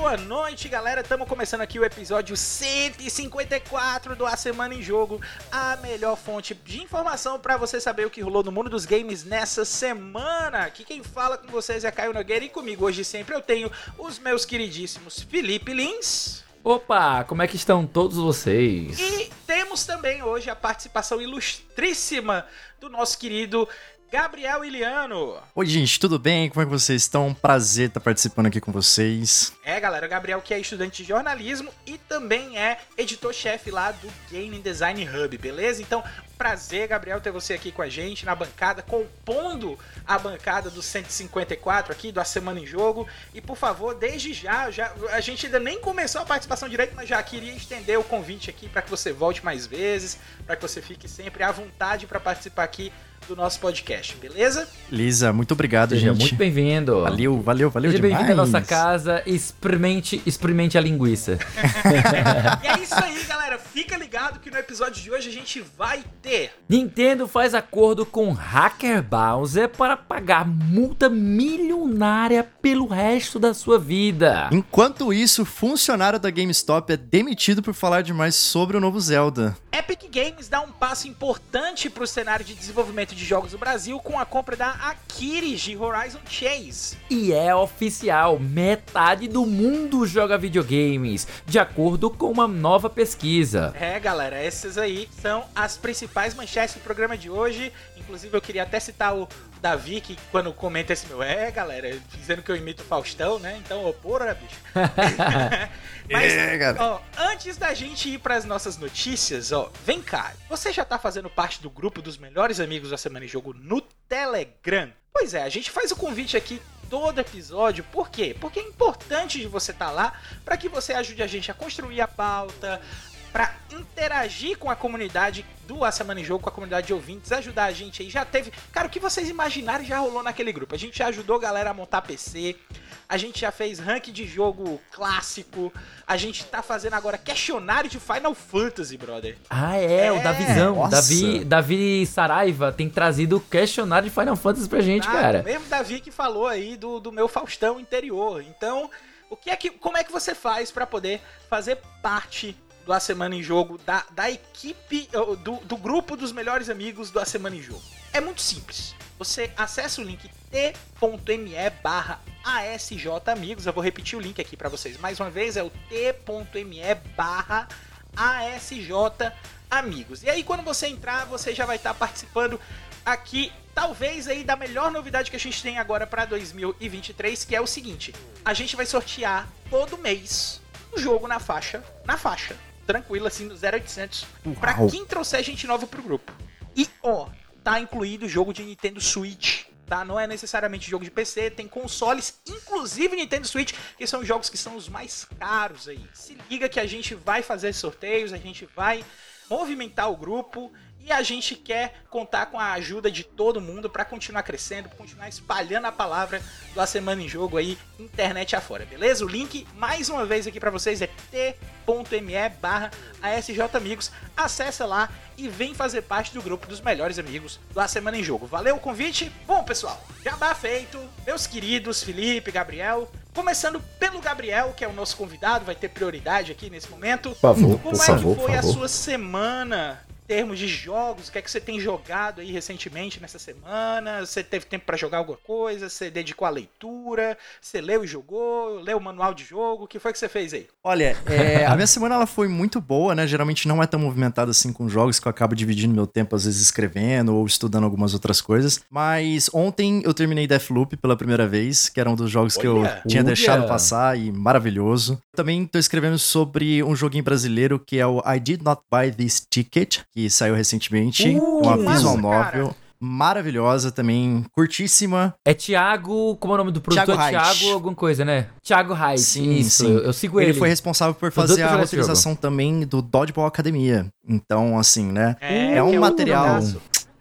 boa noite, galera. Estamos começando aqui o episódio 154 do A Semana em Jogo, a melhor fonte de informação para você saber o que rolou no mundo dos games nessa semana. Aqui quem fala com vocês é Caio Nogueira e comigo hoje sempre eu tenho os meus queridíssimos Felipe Lins. Opa, como é que estão todos vocês? E temos também hoje a participação ilustríssima do nosso querido Gabriel Iliano. Oi, gente, tudo bem? Como é que vocês estão? Prazer estar participando aqui com vocês. É, galera, o Gabriel que é estudante de jornalismo e também é editor-chefe lá do Game Design Hub, beleza? Então, prazer, Gabriel, ter você aqui com a gente na bancada, compondo a bancada do 154 aqui, do A Semana em Jogo. E, por favor, desde já, já a gente ainda nem começou a participação direito, mas já queria estender o convite aqui para que você volte mais vezes, para que você fique sempre à vontade para participar aqui do nosso podcast, beleza? Lisa, muito obrigado, Seja gente. muito bem-vindo. Valeu, valeu, valeu Seja demais. bem-vindo à nossa casa. Experimente, experimente a linguiça. e é isso aí, galera. Fica ligado que no episódio de hoje a gente vai ter. Nintendo faz acordo com Hacker Bowser para pagar multa milionária pelo resto da sua vida. Enquanto isso, o funcionário da GameStop é demitido por falar demais sobre o novo Zelda. Epic Games dá um passo importante para o cenário de desenvolvimento de jogos do Brasil com a compra da Aquiris de Horizon Chase. E é oficial, metade do mundo joga videogames, de acordo com uma nova pesquisa. É, galera, essas aí são as principais manchetes do programa de hoje. Inclusive, eu queria até citar o Davi, que quando comenta esse meu, é, galera, dizendo que eu imito o Faustão, né? Então, ô, porra, bicho. Mas, É, ó, antes da gente ir para as nossas notícias, ó, vem cá. Você já tá fazendo parte do grupo dos melhores amigos da Semana em Jogo no Telegram? Pois é, a gente faz o convite aqui todo episódio. Por quê? Porque é importante de você estar lá para que você ajude a gente a construir a pauta, para interagir com a comunidade do A Semana em Jogo, com a comunidade de ouvintes, ajudar a gente aí. Já teve. Cara, o que vocês imaginarem já rolou naquele grupo. A gente já ajudou a galera a montar PC. A gente já fez ranking de jogo clássico. A gente tá fazendo agora questionário de Final Fantasy, brother. Ah, é, É, o Davizão. nossa. Davi, Davi Saraiva tem trazido o questionário de Final Fantasy pra gente, Ah, cara. O mesmo Davi que falou aí do, do meu Faustão interior. Então, o que é que, como é que você faz para poder fazer parte do A Semana em Jogo, da, da equipe, do, do grupo dos melhores amigos do A Semana em Jogo? É muito simples. Você acessa o link t.me barra ASJ Amigos. Eu vou repetir o link aqui para vocês mais uma vez. É o t.me barra ASJ Amigos. E aí, quando você entrar, você já vai estar participando aqui, talvez aí da melhor novidade que a gente tem agora para 2023, que é o seguinte: a gente vai sortear todo mês um jogo na faixa, na faixa, tranquilo assim, no 0800, para Uau. quem trouxer gente nova pro grupo. E ó, tá incluído o jogo de Nintendo Switch. Tá? Não é necessariamente jogo de PC, tem consoles, inclusive Nintendo Switch, que são jogos que são os mais caros aí. Se liga que a gente vai fazer sorteios, a gente vai movimentar o grupo e a gente quer contar com a ajuda de todo mundo para continuar crescendo, continuar espalhando a palavra do A Semana em Jogo aí, internet afora, beleza? O link, mais uma vez aqui para vocês, é t.me barra ASJ Amigos. Acessa lá e vem fazer parte do grupo dos melhores amigos do A Semana em Jogo. Valeu o convite? Bom, pessoal, jabá feito. Meus queridos Felipe, Gabriel, começando pelo Gabriel, que é o nosso convidado, vai ter prioridade aqui nesse momento. Por favor, Como por é favor, que foi a sua semana em termos de jogos? O que é que você tem jogado aí recentemente nessa semana? Você teve tempo pra jogar alguma coisa? Você dedicou à leitura? Você leu e jogou? Leu o manual de jogo? O que foi que você fez aí? Olha, é, a minha semana ela foi muito boa, né? Geralmente não é tão movimentada assim com jogos que eu acabo dividindo meu tempo, às vezes escrevendo ou estudando algumas outras coisas. Mas ontem eu terminei Deathloop pela primeira vez, que era um dos jogos que eu Olha! tinha Olha! deixado passar e maravilhoso. Também tô escrevendo sobre um joguinho brasileiro que é o I Did Not Buy This Ticket, que saiu recentemente. Uh, uma massa, visual cara. novel. Maravilhosa também, curtíssima. É Thiago, como é o nome do produtor? Thiago É. Thiago alguma coisa, né? Thiago Reich, Sim, isso. sim. Eu, eu sigo ele. Ele foi responsável por fazer a roteirização também do Dodgeball Academia. Então, assim, né? É, um que o material-.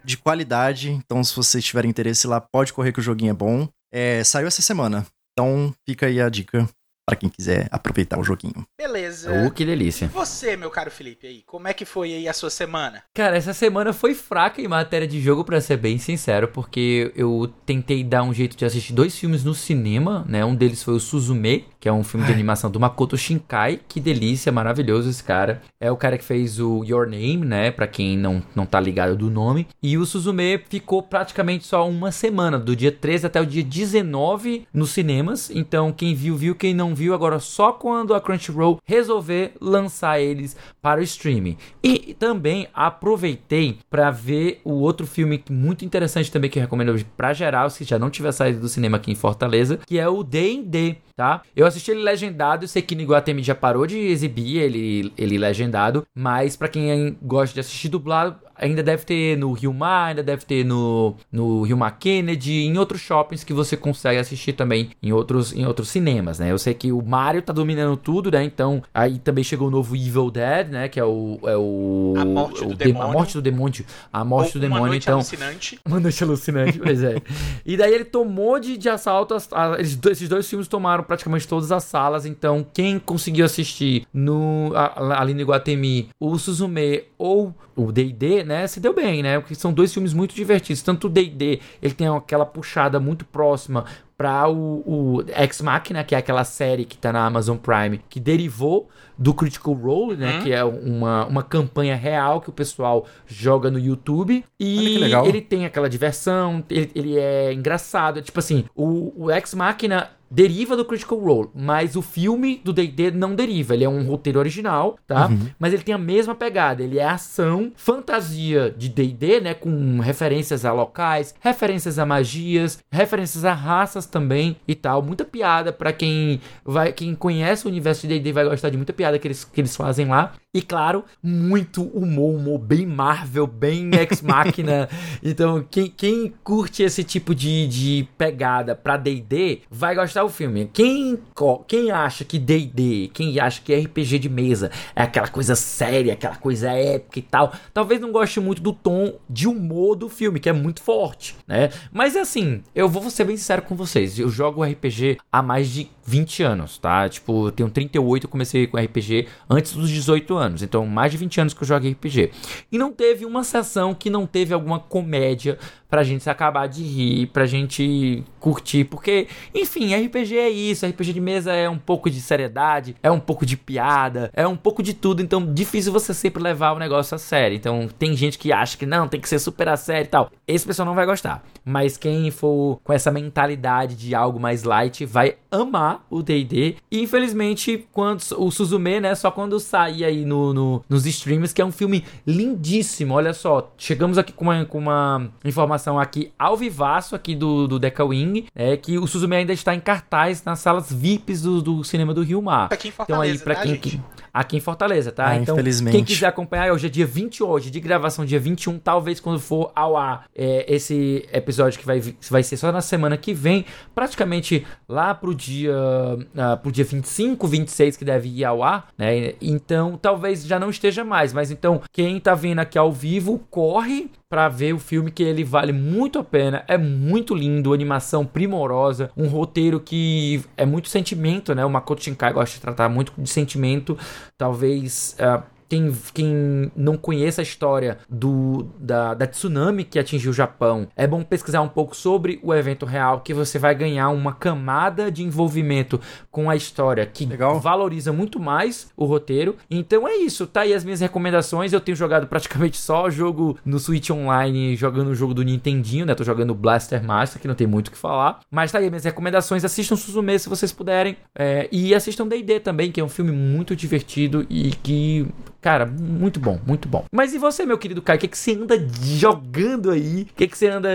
De qualidade. Então, se vocês tiverem interesse lá, pode correr que o joguinho é bom. É, saiu essa semana. Então, fica aí a dica. Para quem quiser aproveitar o joguinho. Beleza. Uh, que delícia. Você, meu caro Felipe, aí, como é que foi aí a sua semana? Cara, essa semana foi fraca em matéria de jogo, para ser bem sincero, porque eu tentei dar um jeito de assistir dois filmes no cinema, né? Um deles foi o Suzume, que é um filme de animação do Makoto Shinkai. Que delícia, maravilhoso esse cara. É o cara que fez o Your Name, né? Pra quem não, não tá ligado do nome. E o Suzume ficou praticamente só uma semana, do dia 13 até o dia 19 nos cinemas. Então, quem viu, viu. Quem não viu, agora só quando a Crunchyroll resolver lançar eles para o streaming. E também aproveitei para ver o outro filme muito interessante também que eu recomendo para geral, se já não tiver saído do cinema aqui em Fortaleza, que é o D&D tá? Eu assisti ele legendado, sei que Niguatemi já parou de exibir ele, ele legendado, mas para quem gosta de assistir dublado, ainda deve ter no Rio Mar, ainda deve ter no, no Rio Mar Kennedy, em outros shoppings que você consegue assistir também em outros, em outros cinemas, né? Eu sei que o Mario tá dominando tudo, né? Então, aí também chegou o novo Evil Dead, né? Que é o. É o a morte o do demônio. A morte do demônio. A morte Ou do demônio, uma noite então. Alucinante. Uma noite alucinante, pois é. E daí ele tomou de, de assalto. As, a, eles, esses dois filmes tomaram praticamente todas as salas. Então, quem conseguiu assistir no, a, ali no Iguatemi o Suzume ou o D&D, né, se deu bem, né? Porque são dois filmes muito divertidos. Tanto o D&D, ele tem aquela puxada muito próxima para o, o Ex Machina, que é aquela série que tá na Amazon Prime, que derivou do Critical Role, né? Hum. Que é uma, uma campanha real que o pessoal joga no YouTube. E ele tem aquela diversão, ele, ele é engraçado. Tipo assim, o, o Ex Machina deriva do Critical Role, mas o filme do D&D não deriva. Ele é um roteiro original, tá? Uhum. Mas ele tem a mesma pegada. Ele é ação, fantasia de D&D, né? Com referências a locais, referências a magias, referências a raças também e tal. Muita piada para quem vai, quem conhece o universo de D&D vai gostar de muita piada que eles, que eles fazem lá. E claro, muito humor, humor bem Marvel, bem ex-máquina. então, quem, quem curte esse tipo de, de pegada pra D&D vai gostar do filme. Quem, quem acha que D&D, quem acha que RPG de mesa é aquela coisa séria, aquela coisa épica e tal, talvez não goste muito do tom de humor do filme, que é muito forte, né? Mas assim, eu vou ser bem sincero com vocês. Eu jogo RPG há mais de 20 anos, tá? Tipo, eu tenho 38, eu comecei com RPG antes dos 18 anos. Então, mais de 20 anos que eu jogo RPG. E não teve uma sessão que não teve alguma comédia pra gente se acabar de rir, pra gente curtir, porque, enfim, RPG é isso, RPG de mesa é um pouco de seriedade, é um pouco de piada, é um pouco de tudo, então difícil você sempre levar o negócio a sério. Então, tem gente que acha que não, tem que ser super a sério e tal. Esse pessoal não vai gostar. Mas quem for com essa mentalidade de algo mais light vai amar o D&D. E infelizmente, quando o Suzume, né, só quando sair aí no, no, nos streams, que é um filme lindíssimo. Olha só, chegamos aqui com uma, com uma informação aqui ao vivaço aqui do, do Deca Wing, é que o Suzume ainda está em cartaz nas salas VIPs do, do cinema do Rio Mar. Aqui em Fortaleza, então aí para tá, quem gente? Aqui em Fortaleza, tá? Ah, então, infelizmente. quem quiser acompanhar, hoje é dia 20 hoje, de gravação dia 21, talvez quando for ao ar é, esse episódio que vai, vai ser só na semana que vem, praticamente lá pro dia, uh, pro dia 25, 26 que deve ir ao ar, né? Então, talvez já não esteja mais, mas então, quem tá vendo aqui ao vivo, corre para ver o filme que ele vale muito a pena, é muito lindo, animação primorosa, um roteiro que é muito sentimento, né? O Makoto Shinkai gosta de tratar muito de sentimento, talvez uh, quem, quem não conhece a história do, da, da tsunami que atingiu o Japão, é bom pesquisar um pouco sobre o evento real, que você vai ganhar uma camada de envolvimento com a história que Legal. valoriza muito mais o roteiro. Então é isso, tá aí as minhas recomendações. Eu tenho jogado praticamente só jogo no Switch Online, jogando o jogo do Nintendinho, né? Tô jogando Blaster Master, que não tem muito o que falar. Mas tá aí as minhas recomendações. Assistam Suzume se vocês puderem. É, e assistam D&D também, que é um filme muito divertido e que Cara, muito bom, muito bom. Mas e você, meu querido Caio? O que, que você anda jogando aí? O que, que você anda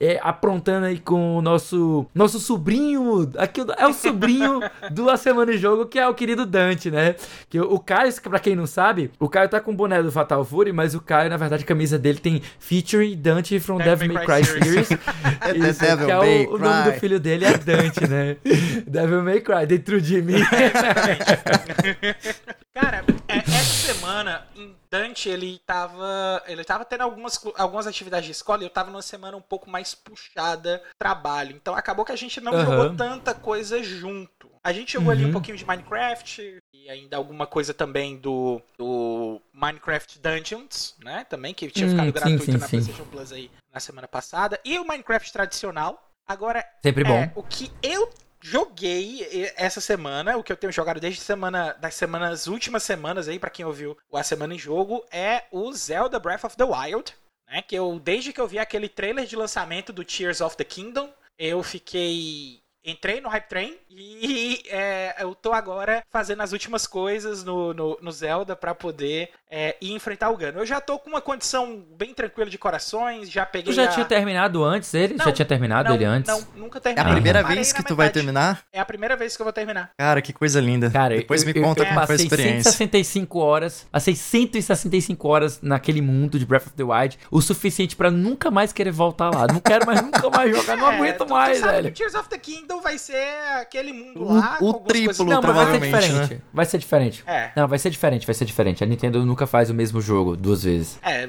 é, aprontando aí com o nosso nosso sobrinho? Aqui é o sobrinho do A Semana de Jogo, que é o querido Dante, né? Que o Caio, pra quem não sabe, o Caio tá com o boné do Fatal Fury, mas o Caio, na verdade, a camisa dele tem featuring Dante from Devil, May Cry, Series. Isso, que é May o, o nome do filho dele é Dante, né? Devil May Cry, dentro de mim. Cara, é, essa semana, em Dante, ele tava. Ele tava tendo algumas, algumas atividades de escola e eu tava numa semana um pouco mais puxada trabalho. Então acabou que a gente não Aham. jogou tanta coisa junto. A gente jogou uhum. ali um uhum. pouquinho de Minecraft e ainda alguma coisa também do, do Minecraft Dungeons, né? Também, que tinha hum, ficado gratuito sim, sim, na sim. PlayStation Plus aí na semana passada. E o Minecraft tradicional. Agora, Sempre bom. É, o que eu joguei essa semana, o que eu tenho jogado desde semana das semanas últimas semanas aí para quem ouviu a semana em jogo é o Zelda Breath of the Wild, né? Que eu desde que eu vi aquele trailer de lançamento do Tears of the Kingdom, eu fiquei entrei no Hype Train e é, eu tô agora fazendo as últimas coisas no, no, no Zelda para poder é, ir enfrentar o Gano. Eu já tô com uma condição bem tranquila de corações, já peguei. Tu já a... tinha terminado antes ele? Não, já tinha terminado não, ele antes? Não, nunca terminei. É a primeira vez que tu vai terminar? É a primeira vez que eu vou terminar. Cara, que coisa linda. Cara, depois eu, me conta eu, como foi a experiência. 165 horas, passei 165 horas naquele mundo de Breath of the Wild, o suficiente para nunca mais querer voltar lá. Não quero mais nunca mais jogar, não é, aguento tu, mais, tu velho. Tears of the Kingdom vai ser aquele mundo lá. O, o triplo, Não, mas vai ser diferente. Né? Vai ser diferente. É. Não, vai ser diferente, vai ser diferente. A Nintendo nunca faz o mesmo jogo duas vezes. É,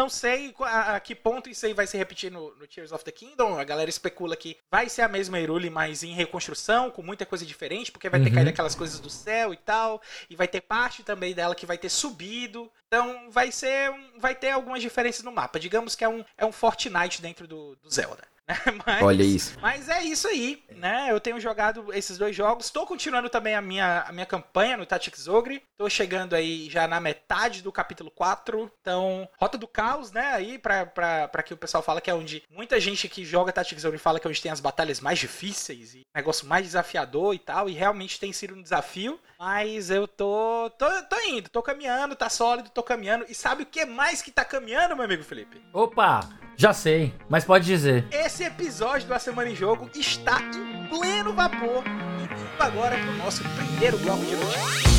não sei a, a, que ponto isso aí vai se repetir no, no, Tears of the Kingdom. A galera especula que vai ser a mesma Hyrule, mas em reconstrução, com muita coisa diferente, porque vai ter uhum. caído aquelas coisas do céu e tal. E vai ter parte também dela que vai ter subido. Então vai ser. Vai ter algumas diferenças no mapa. Digamos que é um, é um Fortnite dentro do, do Zelda. Mas, Olha isso. Mas é isso aí, né? Eu tenho jogado esses dois jogos. Estou continuando também a minha, a minha campanha no Tactics Ogre. Estou chegando aí já na metade do capítulo 4. Então, Rota do Caos, né? Aí, pra, pra, pra que o pessoal fala que é onde muita gente que joga Tactics Ogre fala que é onde tem as batalhas mais difíceis e negócio mais desafiador e tal. E realmente tem sido um desafio. Mas eu tô, tô, tô indo, tô caminhando, tá sólido, tô caminhando. E sabe o que mais que tá caminhando, meu amigo Felipe? Opa! Já sei, mas pode dizer. Esse episódio do A Semana em Jogo está em pleno vapor. E indo agora pro nosso primeiro bloco de notícias.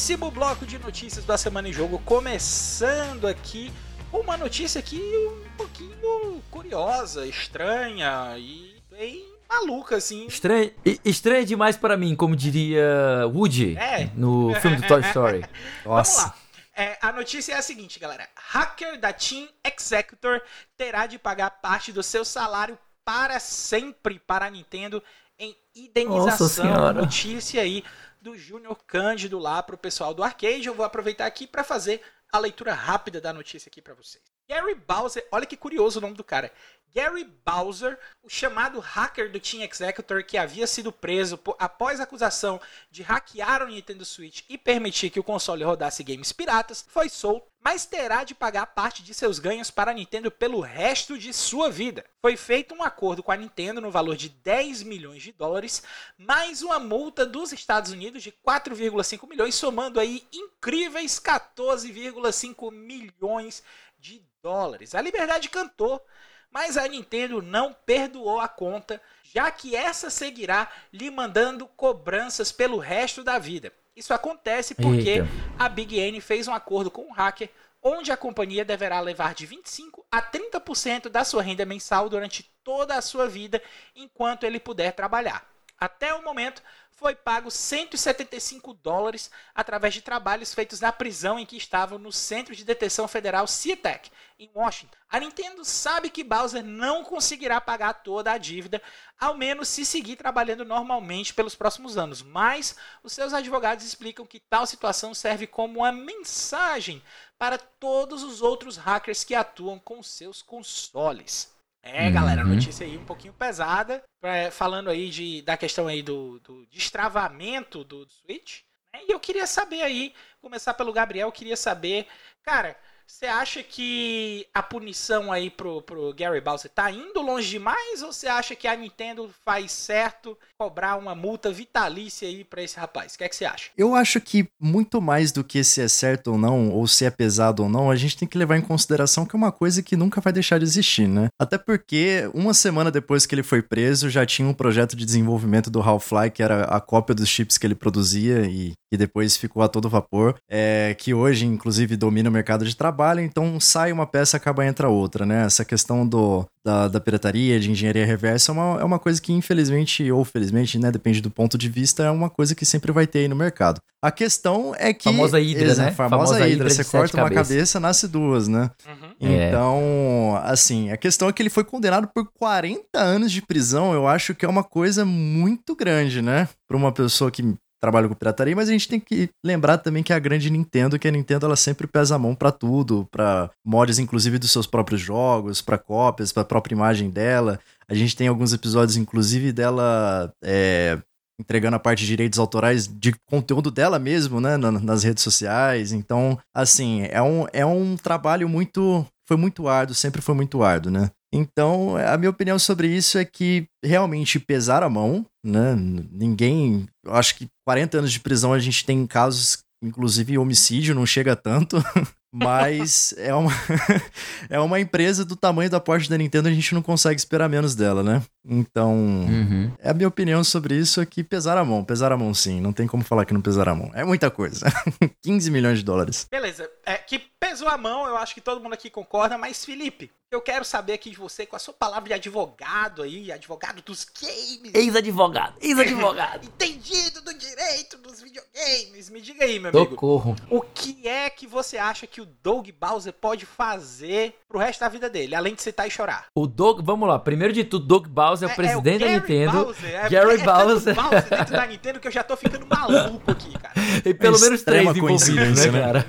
Primeiríssimo bloco de notícias da Semana em Jogo, começando aqui uma notícia aqui um pouquinho curiosa, estranha e bem maluca, assim. Estranho, estranho demais para mim, como diria Woody é. no filme do Toy Story. Nossa. Vamos lá. É, a notícia é a seguinte, galera. Hacker da Team Executor terá de pagar parte do seu salário para sempre para a Nintendo em indenização. Notícia aí do Júnior Cândido lá para o pessoal do arcade. Eu vou aproveitar aqui para fazer a leitura rápida da notícia aqui para vocês. Gary Bowser, olha que curioso o nome do cara. Gary Bowser, o chamado hacker do Team Executor que havia sido preso após a acusação de hackear o Nintendo Switch e permitir que o console rodasse games piratas, foi solto, mas terá de pagar parte de seus ganhos para a Nintendo pelo resto de sua vida. Foi feito um acordo com a Nintendo no valor de 10 milhões de dólares, mais uma multa dos Estados Unidos de 4,5 milhões, somando aí incríveis 14,5 milhões de dólares. A Liberdade cantou mas a Nintendo não perdoou a conta, já que essa seguirá lhe mandando cobranças pelo resto da vida. Isso acontece porque Eita. a Big N fez um acordo com o hacker onde a companhia deverá levar de 25 a 30% da sua renda mensal durante toda a sua vida enquanto ele puder trabalhar. Até o momento, foi pago 175 dólares através de trabalhos feitos na prisão em que estavam no Centro de Detenção Federal SeaTac, em Washington. A Nintendo sabe que Bowser não conseguirá pagar toda a dívida, ao menos se seguir trabalhando normalmente pelos próximos anos, mas os seus advogados explicam que tal situação serve como uma mensagem para todos os outros hackers que atuam com seus consoles. É, uhum. galera, notícia aí um pouquinho pesada, é, falando aí de, da questão aí do, do destravamento do, do Switch. Né? E eu queria saber aí, começar pelo Gabriel, eu queria saber, cara, você acha que a punição aí pro, pro Gary Bowser tá indo longe demais ou você acha que a Nintendo faz certo cobrar uma multa vitalícia aí para esse rapaz? O que é que você acha? Eu acho que muito mais do que se é certo ou não, ou se é pesado ou não, a gente tem que levar em consideração que é uma coisa que nunca vai deixar de existir, né? Até porque uma semana depois que ele foi preso, já tinha um projeto de desenvolvimento do Half-Life que era a cópia dos chips que ele produzia e que depois ficou a todo vapor, é, que hoje inclusive domina o mercado de trabalho trabalham, então sai uma peça, acaba entra outra, né? Essa questão do, da, da pirataria, de engenharia reversa, é uma, é uma coisa que, infelizmente, ou felizmente, né? Depende do ponto de vista, é uma coisa que sempre vai ter aí no mercado. A questão é que. Famosa Hidra, né? Famosa, famosa Hidra. Você corta uma cabeça. cabeça, nasce duas, né? Uhum. Então, é. assim, a questão é que ele foi condenado por 40 anos de prisão. Eu acho que é uma coisa muito grande, né? Para uma pessoa que trabalha com pirataria, mas a gente tem que lembrar também que a grande Nintendo, que a Nintendo ela sempre pesa a mão para tudo, para mods inclusive dos seus próprios jogos, para cópias, para a própria imagem dela. A gente tem alguns episódios inclusive dela é, entregando a parte de direitos autorais de conteúdo dela mesmo, né, nas redes sociais. Então, assim, é um, é um trabalho muito foi muito árduo, sempre foi muito árduo, né? Então, a minha opinião sobre isso é que realmente pesar a mão, né? Ninguém. Eu acho que 40 anos de prisão a gente tem casos, inclusive homicídio, não chega tanto. Mas é uma, é uma empresa do tamanho da porte da Nintendo, a gente não consegue esperar menos dela, né? Então, uhum. é a minha opinião sobre isso é que pesar a mão, pesar a mão sim, não tem como falar que não pesar a mão. É muita coisa. 15 milhões de dólares. Beleza, é que pesou a mão, eu acho que todo mundo aqui concorda, mas Felipe, eu quero saber aqui de você, com a sua palavra de advogado aí, advogado dos games. Ex-advogado, ex-advogado. Entendido do direito dos videogames. Me diga aí, meu amigo. Socorro. O que é que você acha que o Doug Bowser pode fazer pro resto da vida dele, além de citar e chorar? O Doug, vamos lá, primeiro de tudo, Doug Bowser é o presidente é, é o da Nintendo. Bowser, é, Gary é, Bowser. Bowser dentro da Nintendo que eu já tô ficando maluco aqui, cara. E pelo é menos três envolvidos, né, né, cara?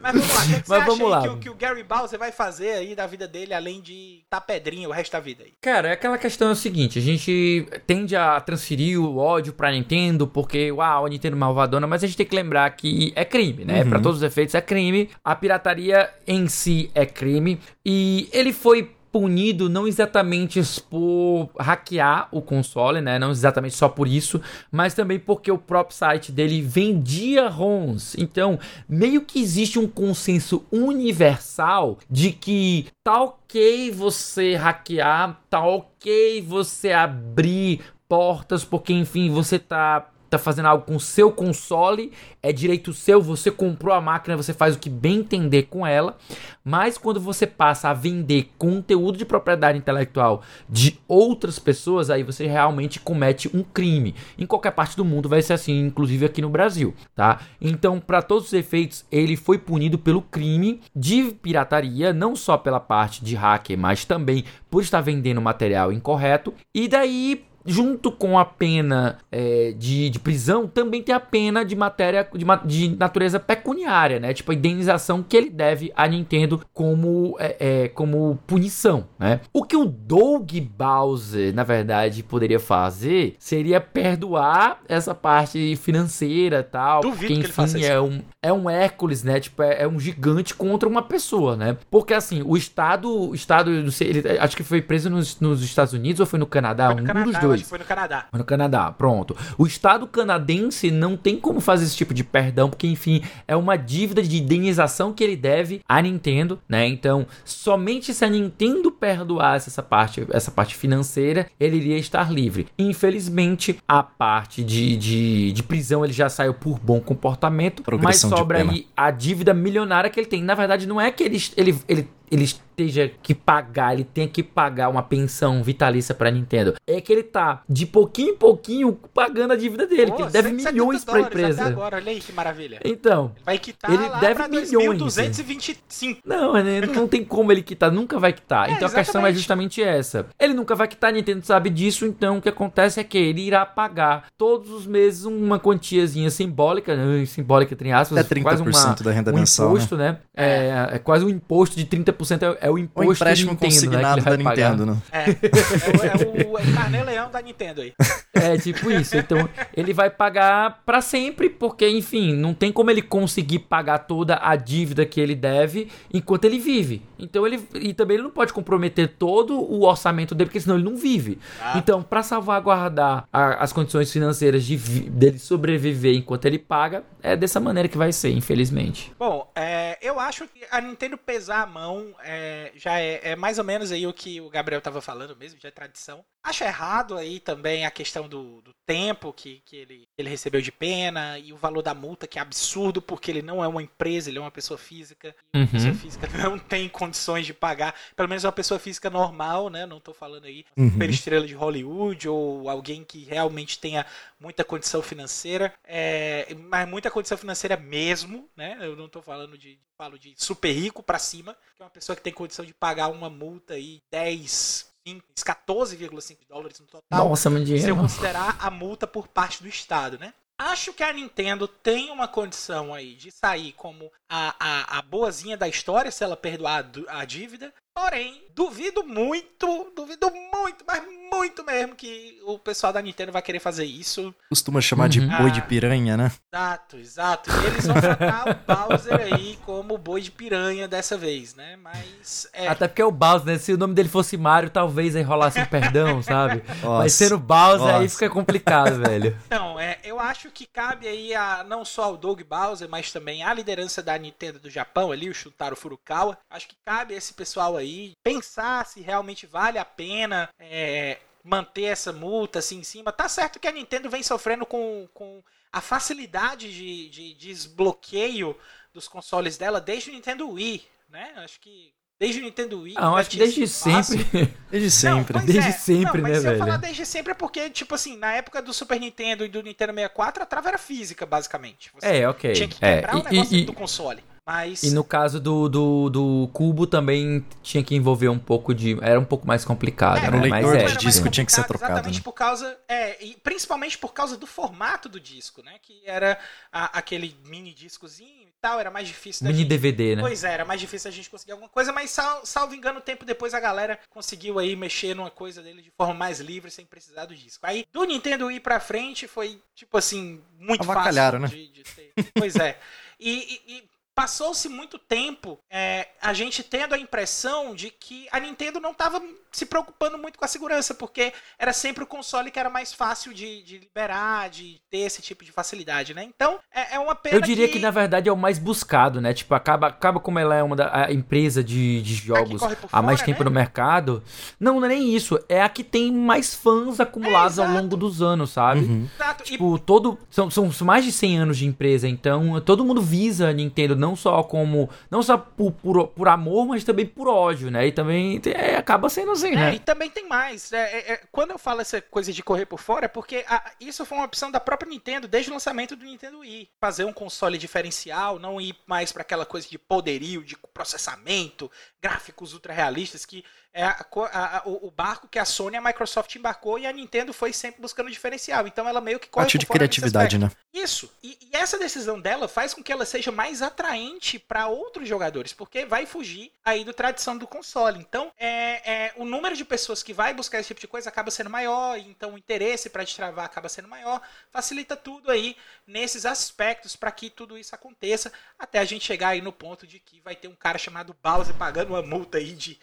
Mas vamos lá, o que, que Mas vamos lá. Que, que, o Gary Bowser vai fazer aí da vida dele, além de tá pedrinha o resto da vida aí? Cara, é aquela questão é o seguinte, a gente tende a transferir o ódio pra Nintendo, porque, uau, a Nintendo é malvadona, mas a gente tem que lembrar que é crime, né? Uhum. Pra todos os efeitos é crime. A pirataria em si é crime. E ele foi punido não exatamente por hackear o console, né? Não exatamente só por isso, mas também porque o próprio site dele vendia ROMs. Então, meio que existe um consenso universal de que tá ok você hackear, tá ok você abrir portas, porque enfim, você tá tá fazendo algo com o seu console, é direito seu, você comprou a máquina, você faz o que bem entender com ela. Mas quando você passa a vender conteúdo de propriedade intelectual de outras pessoas, aí você realmente comete um crime. Em qualquer parte do mundo vai ser assim, inclusive aqui no Brasil, tá? Então, para todos os efeitos, ele foi punido pelo crime de pirataria, não só pela parte de hacker, mas também por estar vendendo material incorreto. E daí junto com a pena é, de, de, prisão, também tem a pena de matéria de, de, natureza pecuniária, né? Tipo a indenização que ele deve à Nintendo como, é, é, como punição, né? O que o Doug Bowser, na verdade, poderia fazer seria perdoar essa parte financeira e tal. Duvido porque, enfim, é um, é um Hércules, né? Tipo, é, é, um gigante contra uma pessoa, né? Porque assim, o Estado, o Estado, não sei, ele, acho que foi preso nos, nos Estados Unidos ou foi no Canadá? Foi no um Canadá, dos dois. Foi no Canadá. Foi no Canadá, pronto. O Estado canadense não tem como fazer esse tipo de perdão, porque, enfim, é uma dívida de indenização que ele deve à Nintendo, né? Então, somente se a Nintendo perdoasse essa parte, essa parte financeira, ele iria estar livre. Infelizmente, a parte de, de, de prisão ele já saiu por bom comportamento, Progressão mas sobra aí a dívida milionária que ele tem. Na verdade, não é que ele, ele, ele ele esteja que pagar, ele tenha que pagar uma pensão vitalícia pra Nintendo. É que ele tá de pouquinho em pouquinho pagando a dívida dele, Pô, que ele deve milhões pra empresa. Até agora, olha aí que maravilha. Então, vai quitar ele deve milhões. 225. Não, não tem como ele quitar, nunca vai quitar. É, então exatamente. a questão é justamente essa. Ele nunca vai quitar, a Nintendo sabe disso, então o que acontece é que ele irá pagar todos os meses uma quantiazinha simbólica, né, simbólica entre aspas, é 30% quase uma, da renda um mensal, imposto, né? né? É, é quase um imposto de 30% 50% é, é o imposto o empréstimo Nintendo, consignado né, da Nintendo, né? É, é, o, é o carnê-leão da Nintendo aí. É, tipo isso. Então, ele vai pagar para sempre, porque, enfim, não tem como ele conseguir pagar toda a dívida que ele deve enquanto ele vive. Então, ele. E também ele não pode comprometer todo o orçamento dele, porque senão ele não vive. Ah. Então, para salvaguardar a, as condições financeiras de, dele sobreviver enquanto ele paga, é dessa maneira que vai ser, infelizmente. Bom, é, eu acho que a Nintendo pesar a mão é, já é, é, mais ou menos aí o que o Gabriel tava falando mesmo, já é tradição. Acho errado aí também a questão do, do tempo que, que ele, ele recebeu de pena e o valor da multa, que é absurdo, porque ele não é uma empresa, ele é uma pessoa física. Uhum. pessoa física não tem condições de pagar, pelo menos uma pessoa física normal, né? Não tô falando aí Uhum. super estrela de Hollywood ou alguém que realmente tenha muita condição financeira, é, mas muita condição financeira mesmo, né? Eu não tô falando de falo de super rico pra cima, que é uma pessoa que tem condição de pagar uma multa aí 10, 5, 14,5 dólares no total. Nossa, meu Se eu dinheiro. considerar a multa por parte do Estado, né? Acho que a Nintendo tem uma condição aí de sair como a, a, a boazinha da história se ela perdoar a dívida. Porém, duvido muito, duvido muito, mas muito mesmo que o pessoal da Nintendo vai querer fazer isso. Costuma chamar de Uhum. boi de Ah. piranha, né? Exato, exato. E eles vão tratar o Bowser aí como boi de piranha dessa vez, né? Mas é, Até porque é o Bowser, né? Se o nome dele fosse Mario, talvez aí rolasse um perdão, sabe? Mas Nossa. sendo Bowser, aí Nossa. fica complicado, velho. Então, é, eu acho que cabe aí a, não só ao Doug Bowser, mas também à liderança da Nintendo do Japão ali, o Shutaro Furukawa. Acho que cabe a esse pessoal aí pensar se realmente vale a pena é, manter essa multa assim em cima. Tá certo que a Nintendo vem sofrendo com, com a facilidade de, de desbloqueio dos consoles dela desde o Nintendo Wii, né? Acho que desde o Nintendo Wii. Não, já acho que desde sempre. Desde sempre. Não, Desde é. sempre, Não, mas né, se eu velho? falar desde sempre é porque, tipo assim, na época do Super Nintendo e do Nintendo 64, a trava era física, basicamente. Você É, ok. tinha que É, quebrar o e- negócio e- do console. Mas. E no caso do, do, do Cubo também tinha que envolver um pouco de. Era um pouco mais complicado, É, Era um né? leitor Mas de era mais disco tinha que ser trocado, Exatamente né? por causa. É, e principalmente por causa do formato do disco, né? Que era a- aquele mini discozinho e tal, era mais difícil Mini gente DVD, né? Pois é, era mais difícil a gente conseguir alguma coisa, mas sal- salvo engano, tempo depois a galera conseguiu aí mexer numa coisa dele de forma mais livre, sem precisar do disco. Aí, do Nintendo Wii pra frente, foi, tipo assim, muito fácil né? de, de ter. Pois é. E, e- e passou-se muito tempo é, a gente tendo a impressão de que a Nintendo não estava se preocupando muito com a segurança, porque era sempre o console que era mais fácil de, de liberar, de ter esse tipo de facilidade, né? Então, é, é uma pena Eu diria que... na verdade é o mais buscado, né? Tipo, acaba, acaba como ela é uma da a empresa de, de jogos há mais fora, tempo né? no mercado. Não, não é nem isso. É a que tem mais fãs acumulados É, ao longo dos anos, sabe? Uhum. Exato, e Tipo, todo. São, são mais de 100 anos de empresa, então todo mundo visa a Nintendo não só como. Não só por, por, por amor, mas também por ódio, né? E também é, acaba sendo assim, É, né? e também tem mais. É, é, é, quando eu falo essa coisa de correr por fora, é porque a- isso foi uma opção da própria Nintendo desde o lançamento do Nintendo Wii. Fazer um console diferencial, não ir mais para aquela coisa de poderio, de processamento, gráficos ultra realistas, que é a a- a- o, barco que a Sony e a Microsoft embarcou e a Nintendo foi sempre buscando diferencial. Então ela meio que corre Parte de criatividade, né? Isso. E, e essa decisão dela faz com que ela seja mais atraente para outros jogadores, porque vai fugir aí do tradição do console. Então, é, é, o número de pessoas que vai buscar esse tipo de coisa acaba sendo maior, então o interesse para destravar acaba sendo maior. Facilita tudo aí nesses aspectos para que tudo isso aconteça, até a gente chegar aí no ponto de que vai ter um cara chamado Bowser pagando uma multa aí de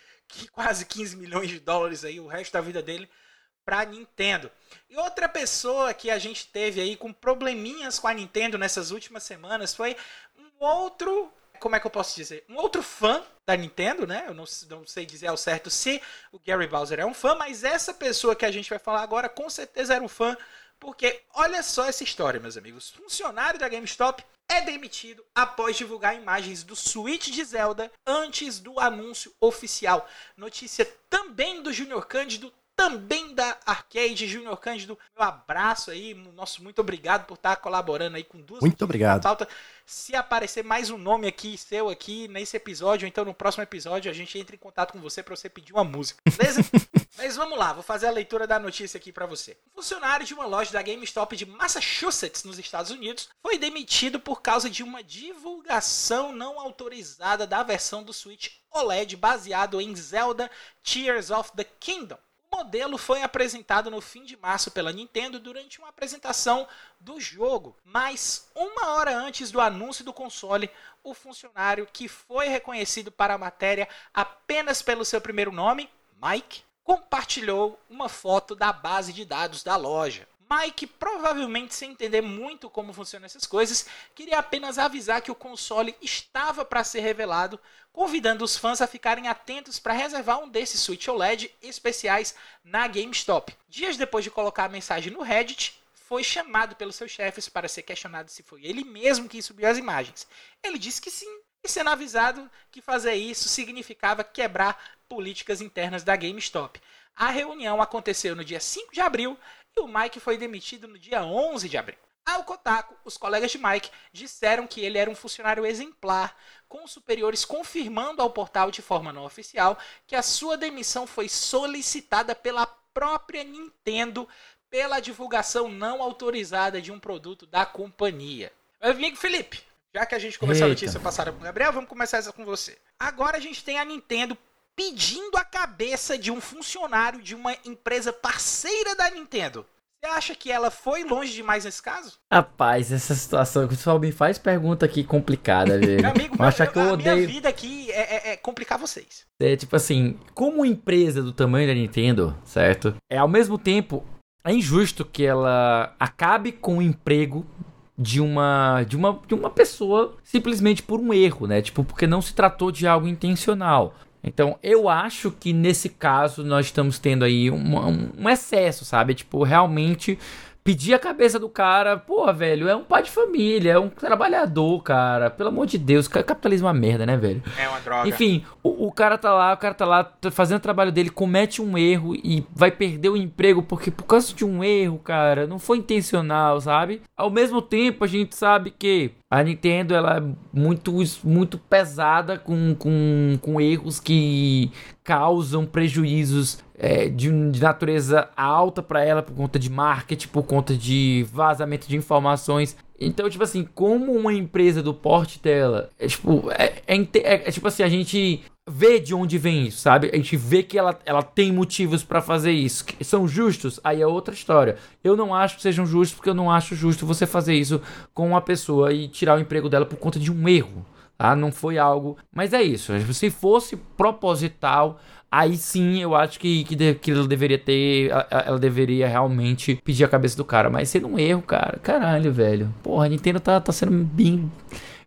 quase 15 milhões de dólares aí o resto da vida dele para Nintendo. E outra pessoa que a gente teve aí com probleminhas com a Nintendo nessas últimas semanas foi um outro, como é que eu posso dizer? Um outro fã da Nintendo, né? Eu não, não sei dizer ao certo se o Gary Bowser é um fã, mas essa pessoa que a gente vai falar agora com certeza era um fã, porque olha só essa história, meus amigos. Funcionário da GameStop é demitido após divulgar imagens do Switch de Zelda antes do anúncio oficial. Notícia também do Junior Cândido, também da Arcade. Junior Cândido, meu abraço aí, nosso muito obrigado por estar colaborando aí com duas Muito obrigado. Falta. Se aparecer mais um nome aqui seu aqui nesse episódio, ou então no próximo episódio, a gente entra em contato com você para você pedir uma música, beleza? Mas vamos lá, vou fazer a leitura da notícia aqui para você. Um funcionário de uma loja da GameStop de Massachusetts, nos Estados Unidos, foi demitido por causa de uma divulgação não autorizada da versão do Switch OLED baseado em Zelda Tears of the Kingdom. O modelo foi apresentado no fim de março pela Nintendo durante uma apresentação do jogo, mas uma hora antes do anúncio do console, o funcionário que foi reconhecido para a matéria apenas pelo seu primeiro nome, Mike, compartilhou uma foto da base de dados da loja. Mike, provavelmente sem entender muito como funcionam essas coisas, queria apenas avisar que o console estava para ser revelado, convidando os fãs a ficarem atentos para reservar um desses Switch OLED especiais na GameStop. Dias depois de colocar a mensagem no Reddit, foi chamado pelos seus chefes para ser questionado se foi ele mesmo que subiu as imagens. Ele disse que sim, e sendo avisado que fazer isso significava quebrar políticas internas da GameStop. A reunião aconteceu no dia 5 de abril e o Mike foi demitido no dia 11 de abril. Ao Kotaku, os colegas de Mike disseram que ele era um funcionário exemplar, com os superiores confirmando ao portal de forma não oficial que a sua demissão foi solicitada pela própria Nintendo pela divulgação não autorizada de um produto da companhia. Meu amigo Felipe, já que a gente começou Eita. a notícia passada com o Gabriel, vamos começar essa com você. Agora a gente tem a Nintendo pedindo a cabeça de um funcionário de uma empresa parceira da Nintendo. Você acha que ela foi longe demais nesse caso? Rapaz, essa situação que o pessoal me faz pergunta aqui complicada, velho. Meu amigo, meu, que eu a odeio... minha vida aqui é, é, é, complicar vocês. É tipo assim, como empresa do tamanho da Nintendo, certo? É ao mesmo tempo é injusto que ela acabe com o emprego de uma de uma de uma pessoa simplesmente por um erro, né? Tipo, porque não se tratou de algo intencional. Então, eu acho que nesse caso nós estamos tendo aí um, um excesso, sabe? Tipo, realmente pedir a cabeça do cara, pô, velho, é um pai de família, é um trabalhador, cara. Pelo amor de Deus, capitalismo é uma merda, né, velho? É uma droga. Enfim, o, o, cara tá lá, o cara tá lá fazendo o trabalho dele, comete um erro e vai perder o emprego porque por causa de um erro, cara, não foi intencional, sabe? Ao mesmo tempo, a gente sabe que a Nintendo ela é muito, muito pesada com, com, com erros que causam prejuízos é, de, de, natureza alta para ela por conta de marketing, por conta de vazamento de informações. Então, tipo assim, como uma empresa do porte dela, é tipo, é, é, é, é tipo assim, a gente vê de onde vem isso, sabe? A gente vê que ela, ela tem motivos para fazer isso. São justos? Aí é outra história. Eu não acho que sejam justos porque eu não acho justo você fazer isso com uma pessoa e tirar o emprego dela por conta de um erro. Tá? Não foi algo. Mas é isso. Se fosse proposital, aí sim eu acho que, que, que ela deveria ter. Ela deveria realmente pedir a cabeça do cara. Mas sendo um erro, cara. Caralho, velho. Porra, a Nintendo tá, tá sendo bem.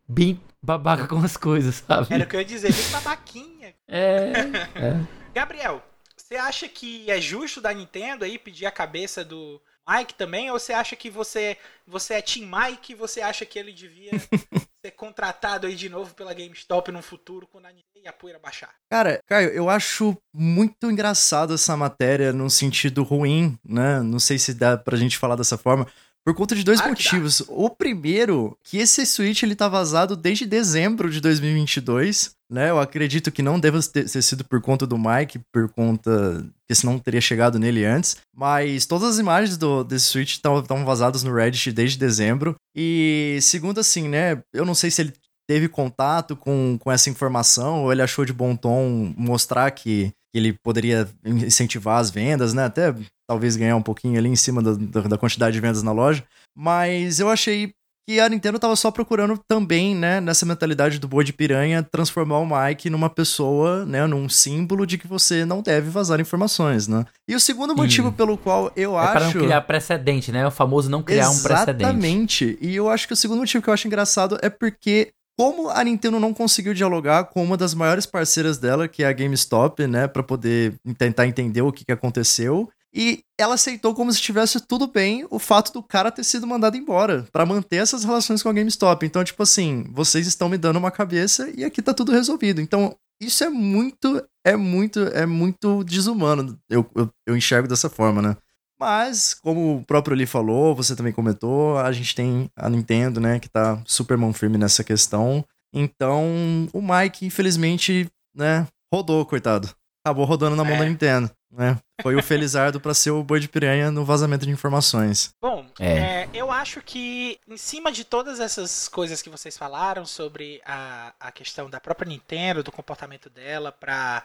Bem babaca com as coisas, sabe? Era o que eu ia dizer, bem babaquinha. É. é. Gabriel, você acha que é justo da Nintendo aí pedir a cabeça do Mike também? Ou você acha que você, você é Team Mike e você acha que ele devia ser contratado aí de novo pela GameStop no futuro quando a, e a poeira baixar? Cara, Caio, eu acho muito engraçado essa matéria num sentido ruim, né? Não sei se dá pra gente falar dessa forma. Por conta de dois ah, motivos. O primeiro, que esse Switch ele tá vazado desde dezembro de 2022, né? Eu acredito que não deva ter, ter sido por conta do Mike, por conta que senão teria chegado nele antes. Mas todas as imagens do, desse Switch estão vazadas no Reddit desde dezembro. E segundo assim, né? Eu não sei se ele teve contato com, com essa informação ou ele achou de bom tom mostrar que que ele poderia incentivar as vendas, né? Até talvez ganhar um pouquinho ali em cima da, da quantidade de vendas na loja. Mas eu achei que a Nintendo tava só procurando também, né, nessa mentalidade do boi de piranha, transformar o Mike numa pessoa, né, num símbolo de que você não deve vazar informações, né? E o segundo motivo Sim. pelo qual eu é acho... para não criar precedente, né? O famoso não criar Exatamente. um precedente. Exatamente. E eu acho que o segundo motivo que eu acho engraçado é porque como a Nintendo não conseguiu dialogar com uma das maiores parceiras dela, que é a GameStop, né, para poder tentar entender o que, que aconteceu. E ela aceitou como se estivesse tudo bem o fato do cara ter sido mandado embora, para manter essas relações com a GameStop. Então, tipo assim, vocês estão me dando uma cabeça e aqui tá tudo resolvido. Então, isso é muito, é muito, é muito desumano. Eu, eu, eu enxergo dessa forma, né? Mas, como o próprio Lee falou, você também comentou, a gente tem a Nintendo, né, que tá super mão firme nessa questão. Então, o Mike, infelizmente, né, rodou, coitado. Acabou rodando na mão é. da Nintendo, né? Foi o Felizardo para ser o boi de piranha no vazamento de informações. Bom, é. É, eu acho que em cima de todas essas coisas que vocês falaram sobre a, a questão da própria Nintendo, do comportamento dela para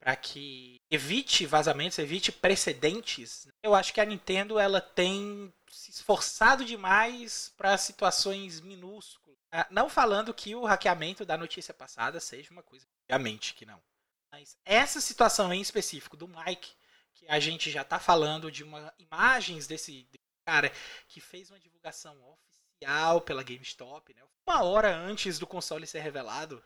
para que evite vazamentos, evite precedentes. Eu acho que a Nintendo ela tem se esforçado demais para situações minúsculas. Ah, não falando que o hackeamento da notícia passada seja uma coisa, obviamente que não. Mas essa situação em específico do Mike, que a gente já está falando de uma imagens desse cara que fez uma divulgação oficial pela GameStop, né? Uma hora antes do console ser revelado.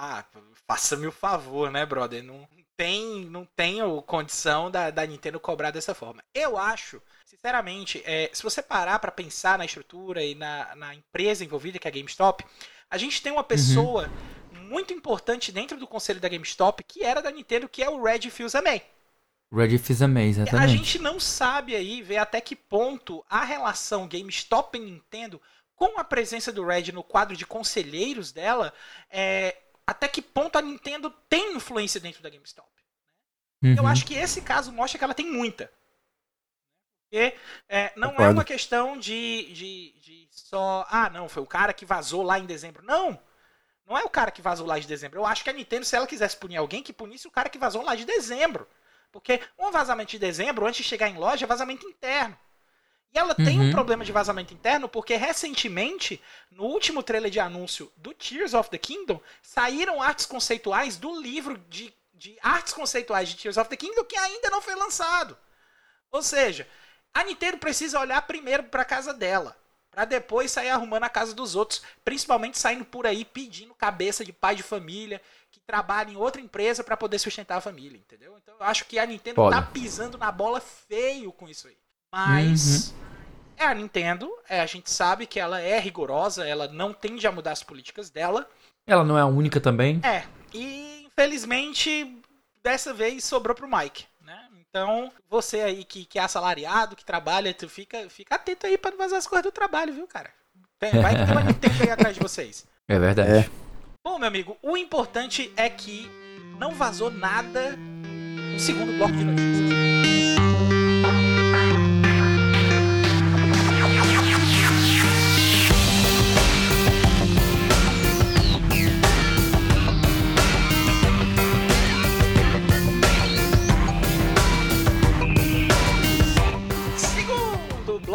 Ah, faça-me o favor, né, brother? Não tem, não tenho condição da, da Nintendo cobrar dessa forma. Eu acho, sinceramente, é, se você parar para pensar na estrutura e na, na empresa envolvida, que é a GameStop, a gente tem uma pessoa uhum. muito importante dentro do conselho da GameStop que era da Nintendo, que é o Red Fils-Aimé. Red Fils-Aimé, exatamente. A gente não sabe aí ver até que ponto a relação GameStop e Nintendo com a presença do Red no quadro de conselheiros dela, é, até que ponto a Nintendo tem influência dentro da GameStop. Né? Uhum. Eu acho que esse caso mostra que ela tem muita. Porque é, não é uma questão de, de, de, só. Ah, não, foi o cara que vazou lá em dezembro. Não! Não é o cara que vazou lá de dezembro. Eu acho que a Nintendo, se ela quisesse punir alguém, que punisse o cara que vazou lá de dezembro. Porque um vazamento de dezembro, antes de chegar em loja, é vazamento interno. E ela uhum. tem um uhum. problema de vazamento interno porque recentemente, no último trailer de anúncio do Tears of the Kingdom, saíram artes conceituais do livro de, de artes conceituais de Tears of the Kingdom que ainda não foi lançado. Ou seja, a Nintendo precisa olhar primeiro para casa dela, para depois sair arrumando a casa dos outros, principalmente saindo por aí pedindo cabeça de pai de família que trabalha em outra empresa para poder sustentar a família, entendeu? Então eu acho que a Nintendo Pode. tá pisando na bola feio com isso aí. Mas. Uhum. É a Nintendo, é, a gente sabe que ela é rigorosa, ela não tende a mudar as políticas dela. Ela não é a única também? É. E infelizmente, dessa vez sobrou pro Mike. Né? Então, você aí que, que é assalariado, que trabalha, tu fica, fica atento aí pra não vazar as coisas do trabalho, viu, cara? Vai que tem uma Nintendo aí atrás de vocês. É verdade. É. Bom, meu amigo, o importante é que não vazou nada no segundo bloco de notícias.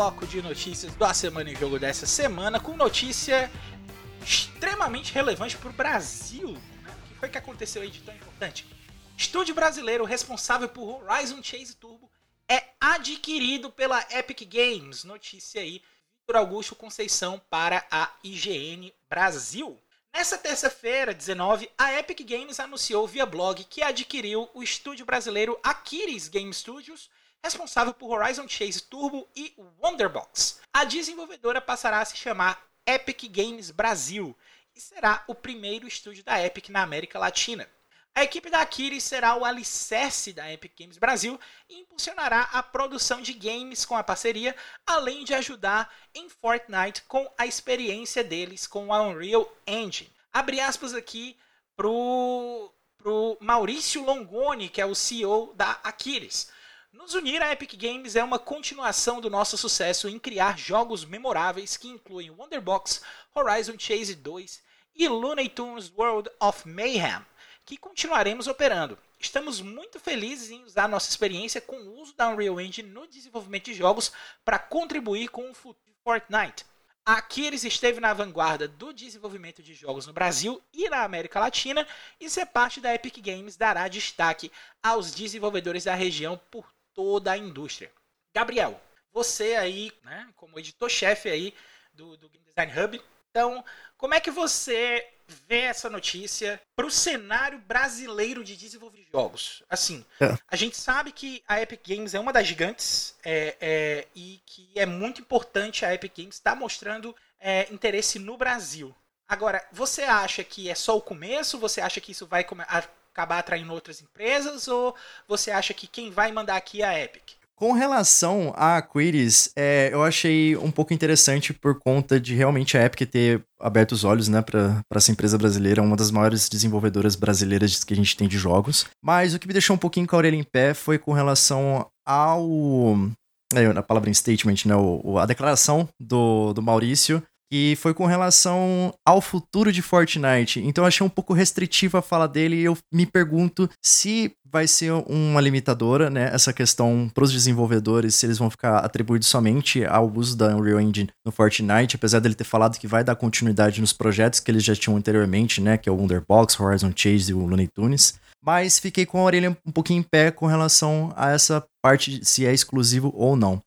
Bloco de notícias da Semana em Jogo dessa semana, com notícia extremamente relevante para o Brasil. O que foi que aconteceu aí de tão importante? Estúdio brasileiro responsável por Horizon Chase Turbo é adquirido pela Epic Games. Notícia aí, Vitor Augusto Conceição para a IGN Brasil. Nessa terça-feira, 19, a Epic Games anunciou via blog que adquiriu o estúdio brasileiro Aquiles Game Studios responsável por Horizon Chase Turbo e Wonderbox. A desenvolvedora passará a se chamar Epic Games Brasil e será o primeiro estúdio da Epic na América Latina. A equipe da Akiri será o alicerce da Epic Games Brasil e impulsionará a produção de games com a parceria, além de ajudar em Fortnite com a experiência deles com a Unreal Engine. Abre aspas aqui pro, pro Maurício Longoni, que é o CEO da Aquiles. Nos unir à Epic Games é uma continuação do nosso sucesso em criar jogos memoráveis que incluem Wonderbox, Horizon Chase 2 e Looney Tunes World of Mayhem, que continuaremos operando. Estamos muito felizes em usar nossa experiência com o uso da Unreal Engine no desenvolvimento de jogos para contribuir com o futuro de Fortnite. Aqui eles esteve na vanguarda do desenvolvimento de jogos no Brasil e na América Latina, e ser parte da Epic Games dará destaque aos desenvolvedores da região por toda a indústria. Gabriel, você aí, né, como editor-chefe aí do, do Game Design Hub, então, como é que você vê essa notícia para o cenário brasileiro de desenvolvimento de jogos? Assim, é. a gente sabe que a Epic Games é uma das gigantes é, é, e que é muito importante a Epic Games estar tá mostrando é, interesse no Brasil. Agora, você acha que é só o começo? Você acha que isso vai acabar atraindo outras empresas? Ou você acha que quem vai mandar aqui é a Epic? Com relação a Quiris, é, eu achei um pouco interessante por conta de realmente a Epic ter aberto os olhos né, para essa empresa brasileira, uma das maiores desenvolvedoras brasileiras que a gente tem de jogos. Mas o que me deixou um pouquinho com a orelha em pé foi com relação ao. É, a palavra em statement, né? O, a declaração do, do Maurício que foi com relação ao futuro de Fortnite. Então achei um pouco restritiva a fala dele e eu me pergunto se vai ser uma limitadora, né, essa questão para os desenvolvedores, se eles vão ficar atribuídos somente ao uso da Unreal Engine no Fortnite, apesar dele ter falado que vai dar continuidade nos projetos que eles já tinham anteriormente, né, que é o Wonderbox, Horizon Chase e o Looney Tunes. Mas fiquei com a orelha um pouquinho em pé com relação a essa parte se é exclusivo ou não.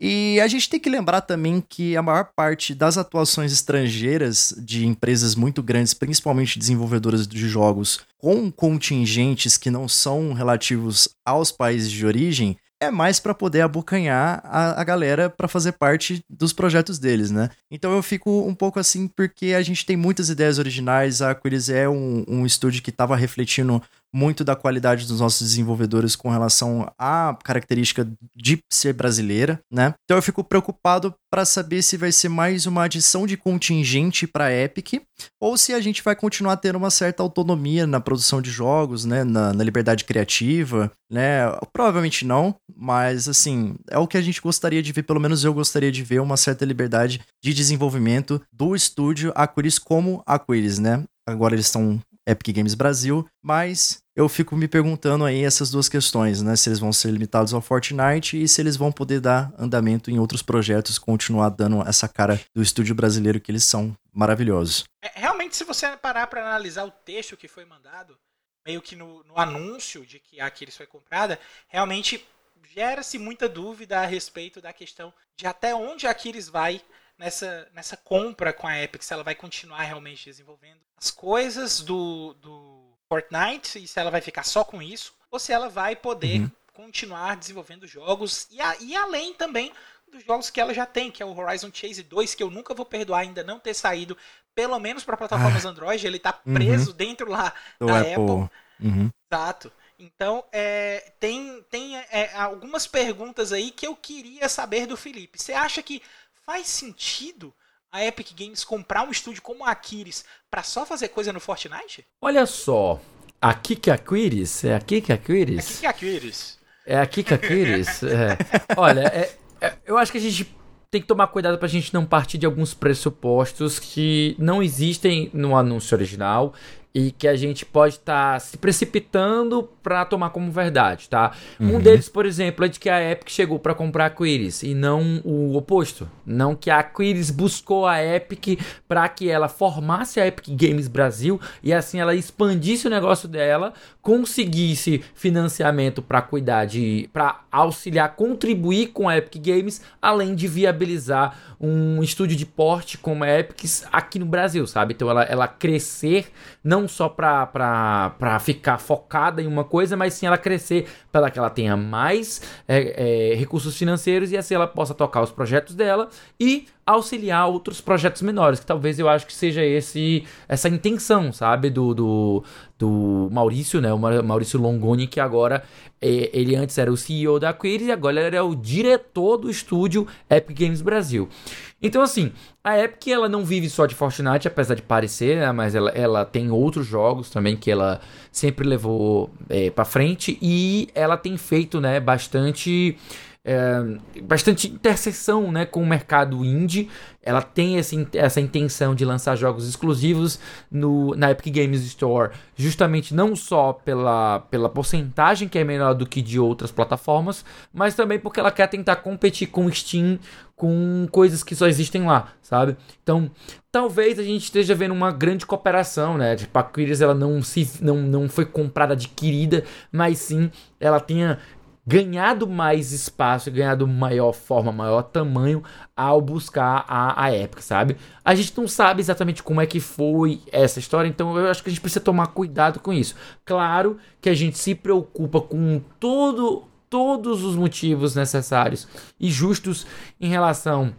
E a gente tem que lembrar também que a maior parte das atuações estrangeiras de empresas muito grandes, principalmente desenvolvedoras de jogos com contingentes que não são relativos aos países de origem, é mais para poder abocanhar a, a galera para fazer parte dos projetos deles, né? Então eu fico um pouco assim porque a gente tem muitas ideias originais, a Aquiles é um, um estúdio que estava refletindo muito da qualidade dos nossos desenvolvedores com relação à característica de ser brasileira, né? Então eu fico preocupado para saber se vai ser mais uma adição de contingente para Epic ou se a gente vai continuar tendo uma certa autonomia na produção de jogos, né, na, na liberdade criativa, né? Provavelmente não, mas assim, é o que a gente gostaria de ver, pelo menos eu gostaria de ver uma certa liberdade de desenvolvimento do estúdio Aquiles como Aquiles, né? Agora eles estão Epic Games Brasil, mas eu fico me perguntando aí essas duas questões, né? Se eles vão ser limitados ao Fortnite e se eles vão poder dar andamento em outros projetos, continuar dando essa cara do estúdio brasileiro que eles são maravilhosos. É, realmente, se você parar para analisar o texto que foi mandado, meio que no, no anúncio de que a Aquiles foi comprada, realmente gera-se muita dúvida a respeito da questão de até onde a Aquiles vai nessa, nessa compra com a Epic, se ela vai continuar realmente desenvolvendo as coisas do, do Fortnite e se ela vai ficar só com isso, ou se ela vai poder uhum. continuar desenvolvendo jogos e, a, e além também dos jogos que ela já tem, que é o Horizon Chase 2, que eu nunca vou perdoar ainda não ter saído, pelo menos para plataformas ah. Android, ele tá uhum. preso uhum. dentro lá Do da Apple. Apple. Uhum. Exato. Então, é, tem, tem é, algumas perguntas aí que eu queria saber do Felipe. Você acha que faz sentido a Epic Games comprar um estúdio como a Aquiles para só fazer coisa no Fortnite? Olha só, a Kika Aquiles? É a Kika Aquiles? A Kika Aquiles. É a Kika Aquiles? é. Olha, é, é, eu acho que a gente tem que tomar cuidado pra gente não partir de alguns pressupostos que não existem no anúncio original e que a gente pode estar tá se precipitando para tomar como verdade, tá? Uhum. Um deles, por exemplo, é de que a Epic chegou para comprar a Quiris e não o oposto. Não que a Quiris buscou a Epic para que ela formasse a Epic Games Brasil e assim ela expandisse o negócio dela, conseguisse financiamento para cuidar de, para auxiliar, contribuir com a Epic Games, além de viabilizar um estúdio de porte como a Epic aqui no Brasil, sabe? Então ela, ela crescer não só para ficar focada em uma coisa, mas sim ela crescer para que ela tenha mais é, é, recursos financeiros e assim ela possa tocar os projetos dela e auxiliar outros projetos menores, que talvez eu acho que seja esse essa intenção, sabe, do, do, do Maurício, né, o Maurício Longoni, que agora é, ele antes era o CEO da Quiris e agora ele é o diretor do estúdio Epic Games Brasil. Então assim, a Epic ela não vive só de Fortnite, apesar de parecer, né, mas ela, ela tem outros jogos também que ela sempre levou é, para frente e ela tem feito, né, bastante é, bastante interseção né, com o mercado indie. Ela tem esse, essa intenção de lançar jogos exclusivos no, na Epic Games Store, justamente não só pela, pela porcentagem que é menor do que de outras plataformas, mas também porque ela quer tentar competir com Steam com coisas que só existem lá, sabe? Então, talvez a gente esteja vendo uma grande cooperação, né? Tipo, a Quiris, ela não, se, não, não foi comprada, adquirida, mas sim ela tenha ganhado mais espaço, ganhado maior forma, maior tamanho ao buscar a, a Epic, sabe? A gente não sabe exatamente como é que foi essa história, então eu acho que a gente precisa tomar cuidado com isso. Claro que a gente se preocupa com todo, todos os motivos necessários e justos em relação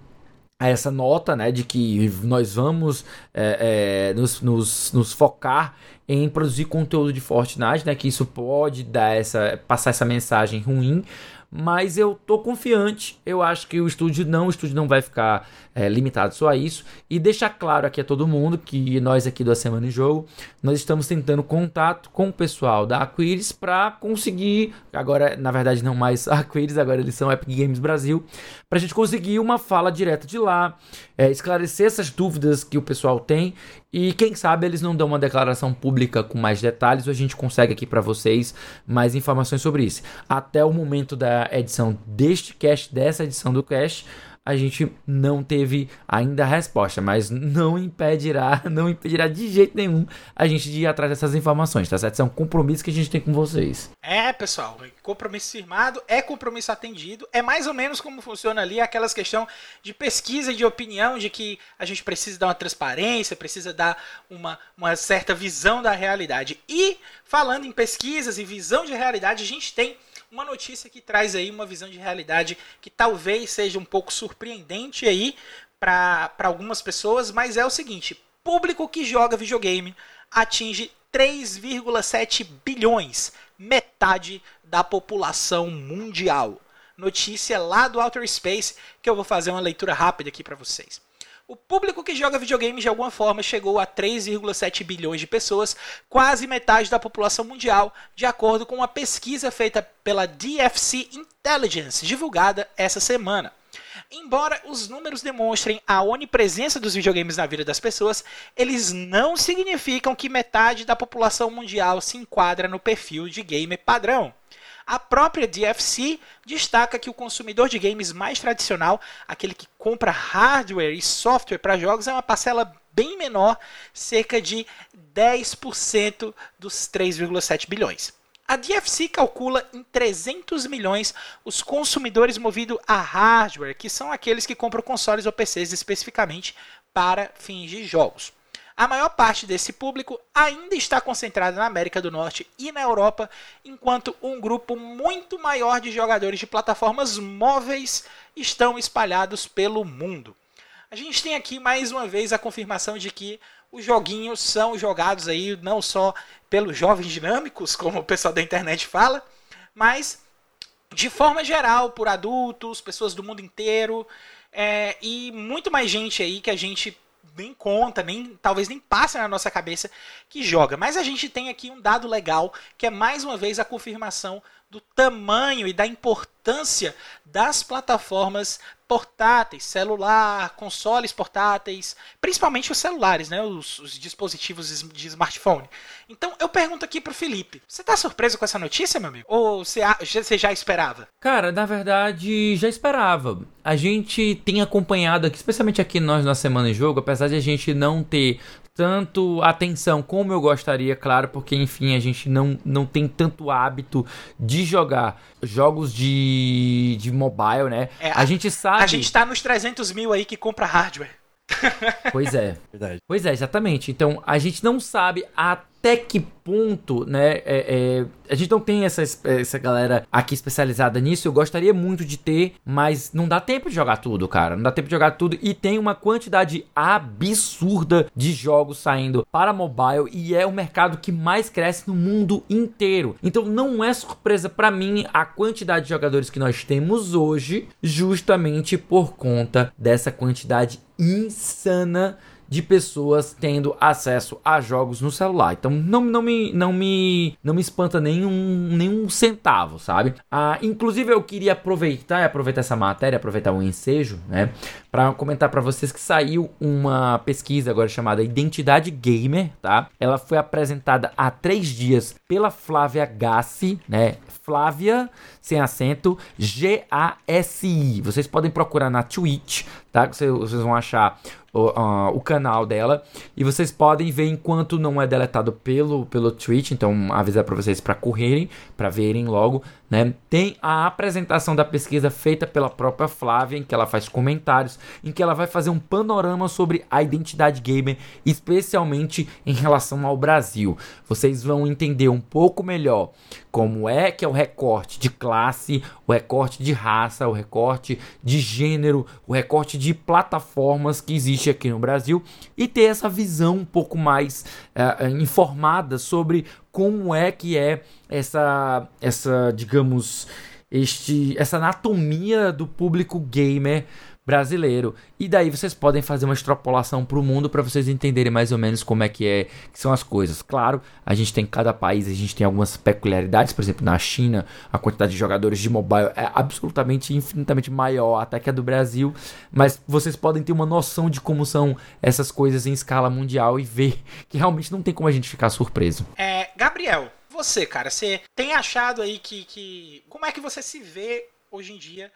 a essa nota, né, de que nós vamos é, é, nos, nos, nos, focar em produzir conteúdo de Fortnite, né, que isso pode dar essa, passar essa mensagem ruim, mas eu tô confiante. Eu acho que o estúdio não, o estúdio não vai ficar é, limitado só a isso. E deixar claro aqui a todo mundo que nós aqui do A Semana em Jogo, nós estamos tentando contato com o pessoal da Aquiris para conseguir, agora na verdade não mais Aquiris, agora eles são Epic Games Brasil, para a gente conseguir uma fala direta de lá, é, esclarecer essas dúvidas que o pessoal tem e quem sabe eles não dão uma declaração pública com mais detalhes ou a gente consegue aqui para vocês mais informações sobre isso. Até o momento da edição deste cast, dessa edição do cast, a gente não teve ainda a resposta, mas não impedirá, não impedirá de jeito nenhum a gente de ir atrás dessas informações, tá certo? São compromissos que a gente tem com vocês. É, pessoal, compromisso firmado é compromisso atendido. É mais ou menos como funciona ali aquelas questão de pesquisa de opinião, de que a gente precisa dar uma transparência, precisa dar uma, uma certa visão da realidade. E falando em pesquisas e visão de realidade, a gente tem uma notícia que traz aí uma visão de realidade que talvez seja um pouco surpreendente aí para algumas pessoas, mas é o seguinte: público que joga videogame atinge 3,7 bilhões, metade da população mundial. Notícia lá do Outer Space que eu vou fazer uma leitura rápida aqui para vocês. O público que joga videogame de alguma forma chegou a 3,7 bilhões de pessoas, quase metade da população mundial, de acordo com uma pesquisa feita pela DFC Intelligence, divulgada essa semana. Embora os números demonstrem a onipresença dos videogames na vida das pessoas, eles não significam que metade da população mundial se enquadra no perfil de gamer padrão. A própria DFC destaca que o consumidor de games mais tradicional, aquele que compra hardware e software para jogos, é uma parcela bem menor, cerca de 10% dos 3,7 bilhões. A DFC calcula em 300 milhões os consumidores movidos a hardware, que são aqueles que compram consoles ou PCs especificamente para fins de jogos. A maior parte desse público ainda está concentrada na América do Norte e na Europa, enquanto um grupo muito maior de jogadores de plataformas móveis estão espalhados pelo mundo. A gente tem aqui mais uma vez a confirmação de que os joguinhos são jogados aí não só pelos jovens dinâmicos, como o pessoal da internet fala, mas de forma geral por adultos, pessoas do mundo inteiro é, e muito mais gente aí que a gente nem conta, nem talvez nem passe na nossa cabeça que joga. Mas a gente tem aqui um dado legal que é mais uma vez a confirmação do tamanho e da importância das plataformas portáteis, celular, consoles portáteis, principalmente os celulares, né, os, os dispositivos de smartphone. Então eu pergunto aqui pro Felipe, você tá surpreso com essa notícia, meu amigo? Ou você, você já esperava? Cara, na verdade, já esperava. A gente tem acompanhado aqui, especialmente aqui nós na Semana em Jogo, apesar de a gente não ter tanto atenção como eu gostaria, claro, porque enfim a gente não, não tem tanto hábito de jogar jogos de, de mobile, né? É, a, a, gente sabe. A gente tá nos 300 mil aí que compra hardware. Pois é. Verdade. Pois é, exatamente. Então a gente não sabe até que ponto, né? É, é, a gente não tem essa, essa galera aqui especializada nisso. Eu gostaria muito de ter, mas não dá tempo de jogar tudo, cara. Não dá tempo de jogar tudo. E tem uma quantidade absurda de jogos saindo para mobile e é o mercado que mais cresce no mundo inteiro. Então não é surpresa para mim a quantidade de jogadores que nós temos hoje, justamente por conta dessa quantidade insana de pessoas tendo acesso a jogos no celular. Então não, não, me, não, me, não me espanta nenhum, nenhum centavo, sabe? Ah, inclusive eu queria aproveitar aproveitar essa matéria, aproveitar o ensejo, né? Para comentar para vocês que saiu uma pesquisa agora chamada Identidade Gamer, tá? Ela foi apresentada há três dias pela Flávia Gassi, né? Flávia, sem acento, G-A-S-I. Vocês podem procurar na Twitch, tá? Vocês, vocês vão achar o, uh, o, canal dela. E vocês podem ver enquanto não é deletado pelo pelo Twitch, então avisar para vocês para correrem, para verem logo, né? Tem a apresentação da pesquisa feita pela própria Flávia, em que ela faz comentários, em que ela vai fazer um panorama sobre a identidade gamer, especialmente em relação ao Brasil. Vocês vão entender um pouco melhor como é que é o recorte de classe, o recorte de raça, o recorte de gênero, o recorte de plataformas que existe aqui no Brasil e ter essa visão um pouco mais uh, informada sobre como é que é essa, essa digamos, este, essa anatomia do público gamer brasileiro. E daí vocês podem fazer uma extrapolação para o mundo para vocês entenderem mais ou menos como é que é que são as coisas. Claro, a gente tem cada país, a gente tem algumas peculiaridades, por exemplo, na China, a quantidade de jogadores de mobile é absolutamente infinitamente maior até que a do Brasil, mas vocês podem ter uma noção de como são essas coisas em escala mundial e ver que realmente não tem como a gente ficar surpreso. É, Gabriel, você, cara, você tem achado aí que, que como é que você se vê hoje em dia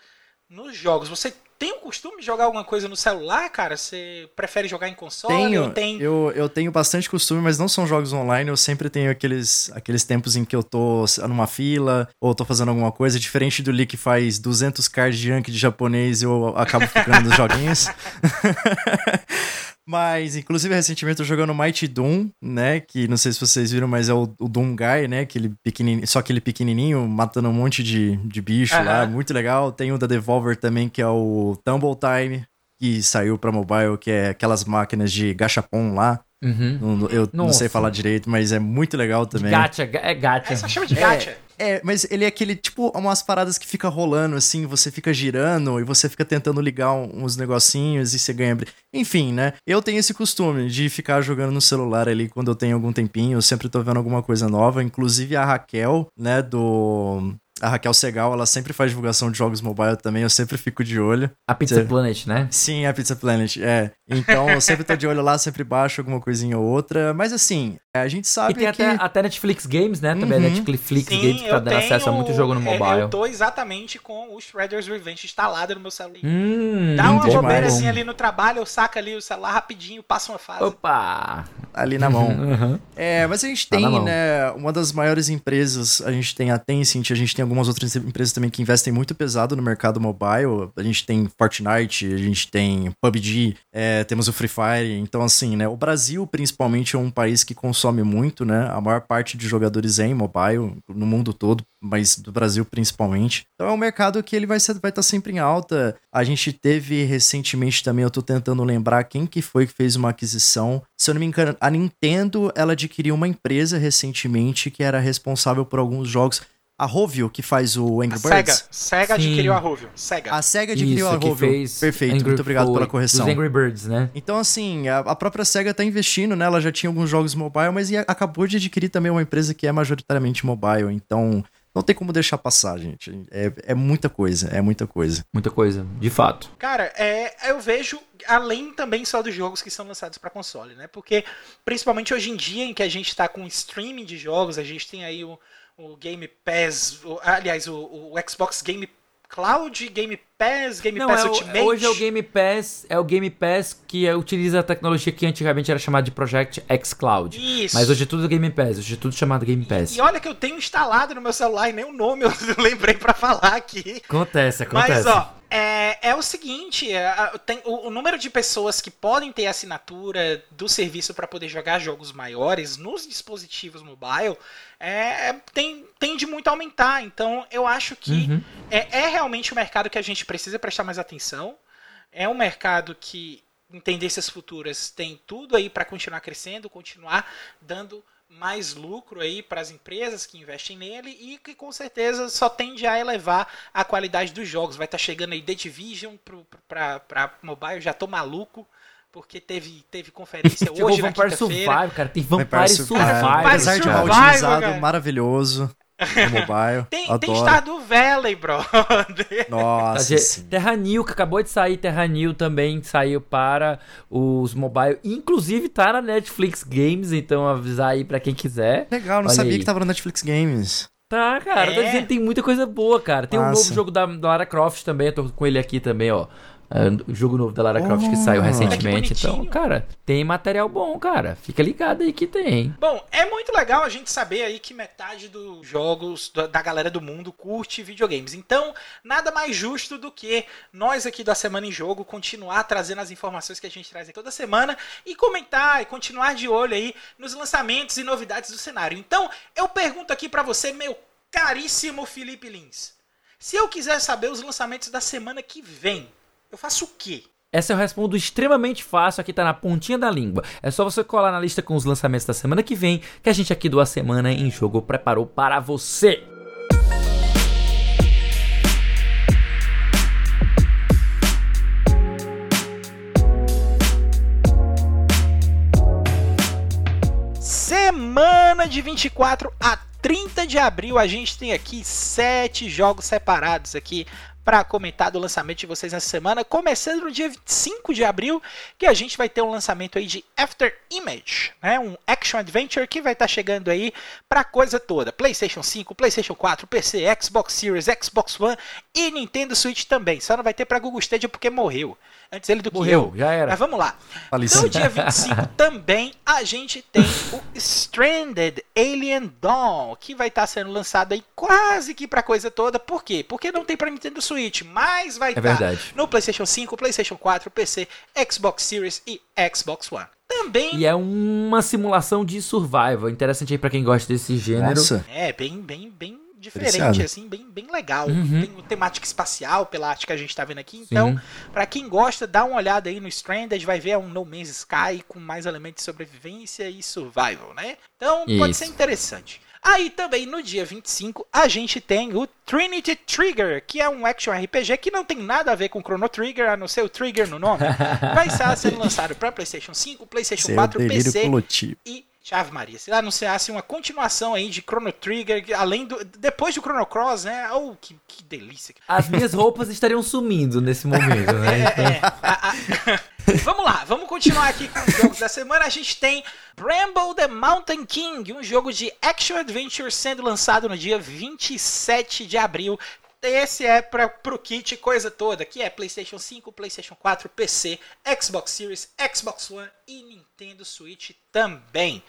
nos jogos? Você tem o costume de jogar alguma coisa no celular, cara? Você prefere jogar em console? Tenho, tem... eu, eu tenho bastante costume, mas não são jogos online. Eu sempre tenho aqueles, aqueles tempos em que eu tô numa fila ou tô fazendo alguma coisa. Diferente do Lee que faz 200 cards de rank de japonês, eu acabo ficando nos joguinhos. Mas, inclusive, recentemente eu tô jogando Mighty Doom, né? Que não sei se vocês viram, mas é o, o Doom Guy, né? Aquele pequenininho, só aquele pequenininho matando um monte de, de bicho lá. Muito legal. Tem o da Devolver também, que é o Tumble Time, que saiu pra mobile, que é aquelas máquinas de gachapon lá. Uhum. Não- eu não Nossa. sei falar direito, mas é muito legal também. Gacha, ga- é gacha. Essa chama de gacha. É, mas ele é aquele, tipo, umas paradas que fica rolando, assim, você fica girando e você fica tentando ligar uns negocinhos e você ganha. Enfim, né? Eu tenho esse costume de ficar jogando no celular ali quando eu tenho algum tempinho, eu sempre tô vendo alguma coisa nova. Inclusive a Raquel, né, do. A Raquel Segal, ela sempre faz divulgação de jogos mobile também, eu sempre fico de olho. A Pizza Cê- Planet, né? Sim, é a Pizza Planet, é. Então eu sempre tô de olho lá, sempre baixo alguma coisinha ou outra. Mas assim, a gente E sabe tem que. até, até Netflix Games, né? Também Uhum. a Netflix Sim, Games tá eu dando tenho... acesso a muito jogo no é, mobile. Eu tô exatamente com o Shredder's Revenge instalado no meu celular. Hum, Dá uma bobeira assim ali no trabalho, eu saco ali o celular rapidinho, passa uma fase. Opa! Ali na mão. Uhum. É, mas a gente Tá tem, né, uma das maiores empresas, a gente tem a Tencent, a gente tem algumas outras empresas também que investem muito pesado no mercado mobile. A gente tem Fortnite, a gente tem PUBG, é, temos o Free Fire. Então, assim, né, o Brasil principalmente é um país que consome muito, né? A maior parte de jogadores é em mobile, no mundo todo, mas do Brasil principalmente. Então é um mercado que ele vai estar vai tá sempre em alta. A gente teve recentemente também, eu tô tentando lembrar quem que foi que fez uma aquisição. Se eu não me engano, a Nintendo, ela adquiriu uma empresa recentemente que era responsável por alguns jogos. A Rovio, que faz o Angry A Sega. Birds. Sega Sim. adquiriu a Rovio. Sega. A SEGA adquiriu Isso, a que Rovio. Perfeito, Angry- muito obrigado pela correção. Dos Angry Birds, né? Então, assim, a, a própria SEGA tá investindo, né? Ela já tinha alguns jogos mobile, mas ia- acabou de adquirir também uma empresa que é majoritariamente mobile. Então, não tem como deixar passar, gente. É, é muita coisa, é muita coisa. Muita coisa, de fato. Cara, é, eu vejo além também só dos jogos que são lançados para console, né? Porque principalmente hoje em dia em que a gente tá com streaming de jogos, a gente tem aí o, o Game Pass, o- aliás, o, o Xbox Game Cloud, Game Pass, Game Não, Pass é o- Ultimate. hoje é o Game Pass, é o Game Pass que é- utiliza a tecnologia que antigamente era chamada de Project X Cloud. Isso. Mas hoje é tudo Game Pass, hoje é tudo chamado Game Pass. E olha que eu tenho instalado no meu celular e nem o nome eu lembrei pra falar aqui. Acontece, acontece. Mas, ó, é, é o seguinte: é, tem, o, o número de pessoas que podem ter assinatura do serviço para poder jogar jogos maiores nos dispositivos mobile é, tem, tende muito a aumentar. Então, eu acho que Uhum. é, é realmente um mercado que a gente precisa prestar mais atenção. É um mercado que, em tendências futuras, tem tudo aí para continuar crescendo, continuar dando mais lucro aí para as empresas que investem nele e que com certeza só tende a elevar a qualidade dos jogos. Vai estar chegando aí The Division para mobile, já tô maluco porque teve, teve conferência Chegou hoje o na Vampire quinta-feira. Survive, cara. Tem Vampire Survive. Apesar de mal Survival, utilizado, cara. maravilhoso no mobile. Tem, tem Adoro. Stardew Valley, bro. Nossa, A sim. Terra New, que acabou de sair, Terra New também saiu para os mobile. Inclusive tá na Netflix Games, então avisar aí pra quem quiser. Legal, não Olha sabia aí. que tava no Netflix Games. Tá, cara, É. tá dizendo que tem muita coisa boa, cara. Tem um Massa. novo jogo da, da Lara Croft também, eu tô com ele aqui também, ó. É, O jogo novo da Lara Croft que saiu Oh. recentemente. Olha que Então, cara, tem material bom, cara. Fica ligado aí que tem. Bom, é muito legal a gente saber aí que metade dos jogos da galera do mundo curte videogames. Então, nada mais justo do que nós aqui da Semana em Jogo continuar trazendo as informações que a gente traz toda semana e comentar e continuar de olho aí nos lançamentos e novidades do cenário. Então, eu pergunto aqui pra você, meu caríssimo Felipe Lins. Se eu quiser saber os lançamentos da semana que vem, eu faço o quê? Essa eu respondo extremamente fácil, aqui tá na pontinha da língua. É só você colar na lista com os lançamentos da semana que vem, que a gente aqui do A Semana em Jogo preparou para você. Semana de 24 a 30 de abril, a gente tem aqui sete jogos separados aqui para comentar do lançamento de vocês nessa semana, começando no dia 25 de abril, que a gente vai ter um lançamento aí de After Image, né? Um action adventure que vai estar tá chegando aí para coisa toda, PlayStation 5, PlayStation 4, PC, Xbox Series, Xbox One e Nintendo Switch também. Só não vai ter para Google Stadia porque morreu antes ele do Morreu, que eu. já era. Mas vamos lá. No dia 25 também a gente tem o Stranded Alien Dawn, que vai estar tá sendo lançado aí quase que pra coisa toda. Por quê? Porque não tem pra Nintendo Switch, mas vai É estar verdade. no PlayStation 5, PlayStation 4, PC, Xbox Series e Xbox One. Também E é uma simulação de survival. Interessante aí pra quem gosta desse gênero. Nossa. É, bem, bem, bem diferente, assim, bem, bem legal. Uhum. Tem uma temática espacial pela arte que a gente tá vendo aqui. Então, pra quem gosta, dá uma olhada aí no Stranded, vai ver um No Man's Sky com mais elementos de sobrevivência e survival, né? Então, pode Isso. ser interessante. Aí também no dia 25 a gente tem o Trinity Trigger, que é um action RPG que não tem nada a ver com Chrono Trigger, a não ser o Trigger no nome. Vai estar sendo lançado para PlayStation 5, PlayStation Seu 4, delírio PC coletivo. e Chave Maria. Se anunciasse uma continuação aí de Chrono Trigger, além do. Depois do Chrono Cross, né? Oh, que, que delícia. As minhas roupas estariam sumindo nesse momento, né? Então, É, a- a- vamos lá, vamos continuar aqui com os jogos da semana. A gente tem Bramble the Mountain King, um jogo de action adventure sendo lançado no dia 27 de abril. Esse é para pro kit coisa toda, que é PlayStation 5, PlayStation 4, PC, Xbox Series, Xbox One e Nintendo Switch também.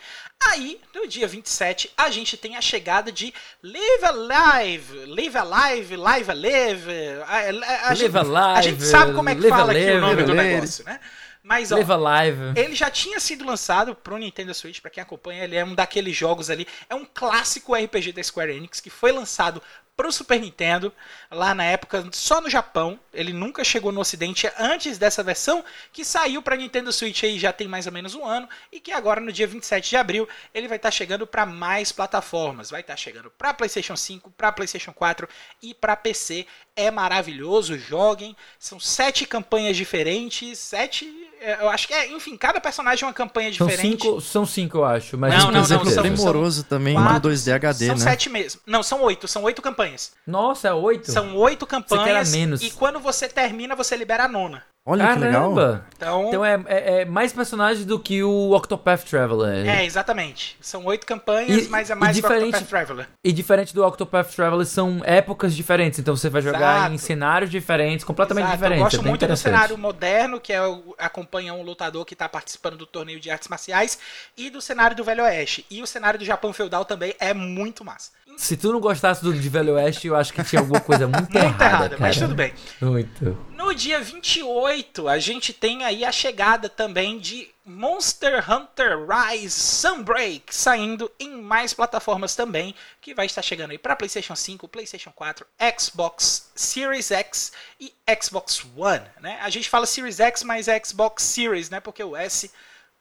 Aí, no dia 27, a gente tem a chegada de Live Alive, Live Alive, Live Alive. A, a- a Live gente, a Alive, gente sabe como é que fala aqui o Alive, nome do negócio, né? Mas, ó, Live Alive. ele já tinha sido lançado pro Nintendo Switch, pra quem acompanha, ele é um daqueles jogos ali, é um clássico RPG da Square Enix que foi lançado pro Super Nintendo, lá na época só no Japão, ele nunca chegou no ocidente antes dessa versão, que saiu pra Nintendo Switch aí já tem mais ou menos um ano, e que agora no dia 27 de abril ele vai estar chegando pra mais plataformas, vai estar chegando pra PlayStation 5, pra PlayStation 4 e pra PC, é maravilhoso, joguem, são sete campanhas diferentes, sete, eu acho que é, enfim, cada personagem é uma campanha São diferente. cinco, são cinco, eu acho. Mas Não, não, não, são- primoroso também Quatro, no 2D HD, são né? sete mesmo. Não, são oito, são oito campanhas. Nossa, é oito? São oito campanhas menos. e quando você termina, você libera a nona. Olha que legal. Caramba! Então, Então é, é- é mais personagens do que o Octopath Traveler. é, exatamente. São oito campanhas, E- mas é mais que o diferente- Octopath Traveler. E diferente do Octopath Traveler, são épocas diferentes. Então você vai jogar Exato. em cenários diferentes, completamente Exato, diferentes. Eu gosto é muito do cenário moderno, que é o, acompanha um lutador que está participando do torneio de artes marciais, e do cenário do Velho Oeste. E o cenário do Japão feudal também é muito massa. Se tu não gostasse do de Velho Oeste, eu acho que tinha alguma coisa muito, Muito errada, errada, cara. mas tudo bem. Muito. No dia 28, a gente tem aí a chegada também de Monster Hunter Rise Sunbreak, saindo em mais plataformas também, que vai estar chegando aí para PlayStation 5, PlayStation 4, Xbox Series X e Xbox One, né? A gente fala Series X, mas é Xbox Series, né? Porque o S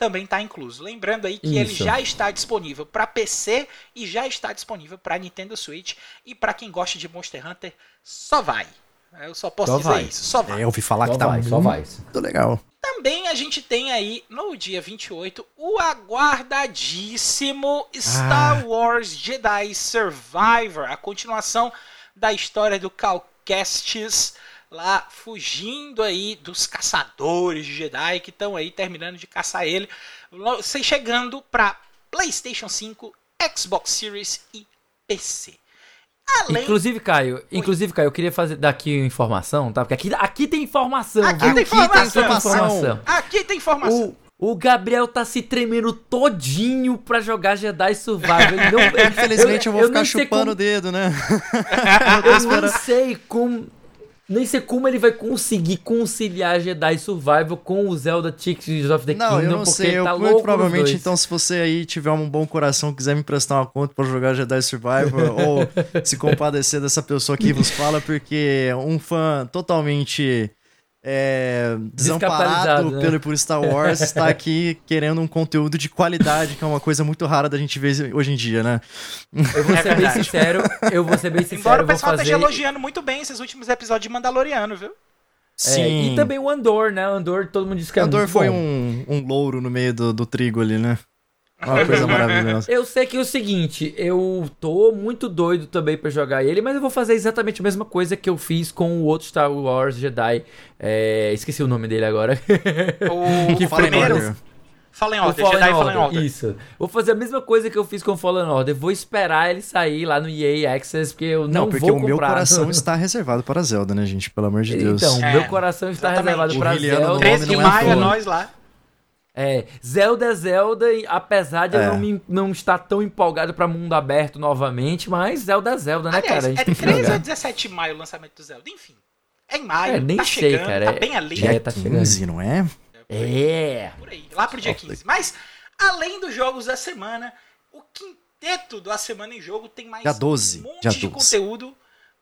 também está incluso. Lembrando aí que ele Isso. já está disponível para PC e já está disponível para Nintendo Switch e para quem gosta de Monster Hunter, só vai. Eu só posso Só dizer vai. isso, só vai. É, eu ouvi falar Só que tá vai, só vai. muito legal. Também a gente tem aí no dia 28 o aguardadíssimo Star Wars Jedi Survivor, a continuação da história do Cal Kestis lá fugindo aí dos caçadores de Jedi que estão aí terminando de caçar ele, se chegando para PlayStation 5, Xbox Series e PC. Além Inclusive, Caio, inclusive, Caio, eu queria fazer daqui uma informação, tá? Porque aqui, aqui tem informação, Aqui viu? tem informação. informação. Aqui tem informação. O, o Gabriel tá se tremendo todinho pra jogar Jedi Survival. Não, Infelizmente eu, vou ficar nem sei chupando como- o dedo, né? Eu nem sei como. Nem sei como ele vai conseguir conciliar Jedi Survival com o Zelda Tears of the Não, Kingdom, eu não sei. Eu, tá muito provavelmente, então, se você aí tiver um bom coração, quiser me emprestar uma conta pra jogar Jedi Survivor, ou se compadecer dessa pessoa que vos fala, porque um fã totalmente é, desamparado né? pelo, por Star Wars está aqui querendo um conteúdo de qualidade, que é uma coisa muito rara da gente ver hoje em dia, né? Eu vou É ser bem verdade. sincero, eu vou ser bem sincero, Embora o pessoal fazer... esteja elogiando muito bem esses últimos episódios de Mandaloriano, viu? É, e também o Andor, né? O Andor, todo mundo diz que é Andor muito foi bom. um, um louro no meio do, do trigo ali, né? Uma coisa maravilhosa. Eu sei que é o seguinte, eu tô muito doido também pra jogar ele, mas eu vou fazer exatamente a mesma coisa que eu fiz com o outro Star Wars Jedi. É, esqueci o nome dele agora. O Que Fallen primeiro. Order. Fallen O Order, Jedi Fallen Order. Isso. Vou fazer a mesma coisa que eu fiz com o Fallen Order. Vou esperar ele sair lá no EA Access, porque eu não, Não, porque vou o comprar. meu coração está reservado para Zelda, né, gente? Pelo amor de Deus. Então, É, meu coração está exatamente. reservado O pra Liliano Zelda. no 13 de não é maio é nós lá. É, Zelda é Zelda, e apesar de eu É. não, me, não estar tão empolgado pra mundo aberto novamente, mas Zelda é Zelda, né, Aliás, cara? A gente é tem que 13 jogar. ou 17 de maio o lançamento do Zelda. Enfim. É em maio, É, nem tá sei, chegando, cara, tá é- bem ali. já Dia tá chegando. 15, não é? É. Por aí, lá pro dia 15. Mas, além dos jogos da semana, o quinteto da semana em jogo tem mais Dia 12, um monte dia de 12. conteúdo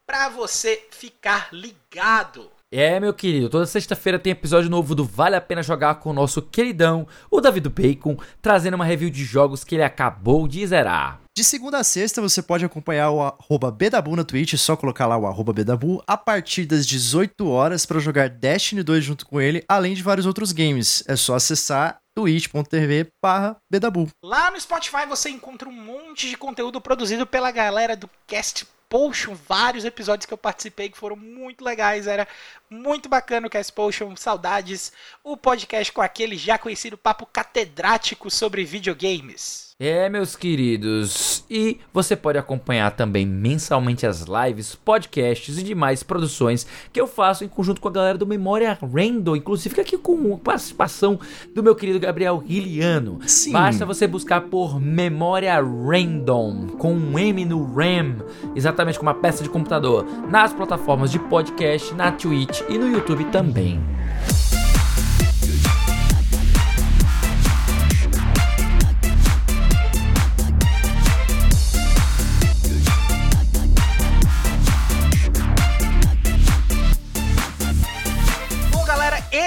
pra você ficar ligado. É, meu querido, toda sexta-feira tem episódio novo do Vale a Pena Jogar com o nosso queridão, o David Bacon, trazendo uma review de jogos que ele acabou de zerar. De segunda a sexta, você pode acompanhar o arroba Bedabu na Twitch, é só colocar lá o arroba Bedabu, a partir das 18 horas para jogar Destiny 2 junto com ele, além de vários outros games. É só acessar twitch.tv barra Bedabu. Lá no Spotify você encontra um monte de conteúdo produzido pela galera do Cast Potion, vários episódios que eu participei que foram muito legais, era muito bacana o Cast Potion, saudades, o podcast com aquele já conhecido papo catedrático sobre videogames. É, meus queridos, e você pode acompanhar também mensalmente as lives, podcasts e demais produções que eu faço em conjunto com a galera do Memória Random, inclusive aqui com a participação do meu querido Gabriel Guiliano. Sim. Basta você buscar por Memória Random, com um M no RAM, exatamente como uma peça de computador, nas plataformas de podcast, na Twitch e no YouTube também.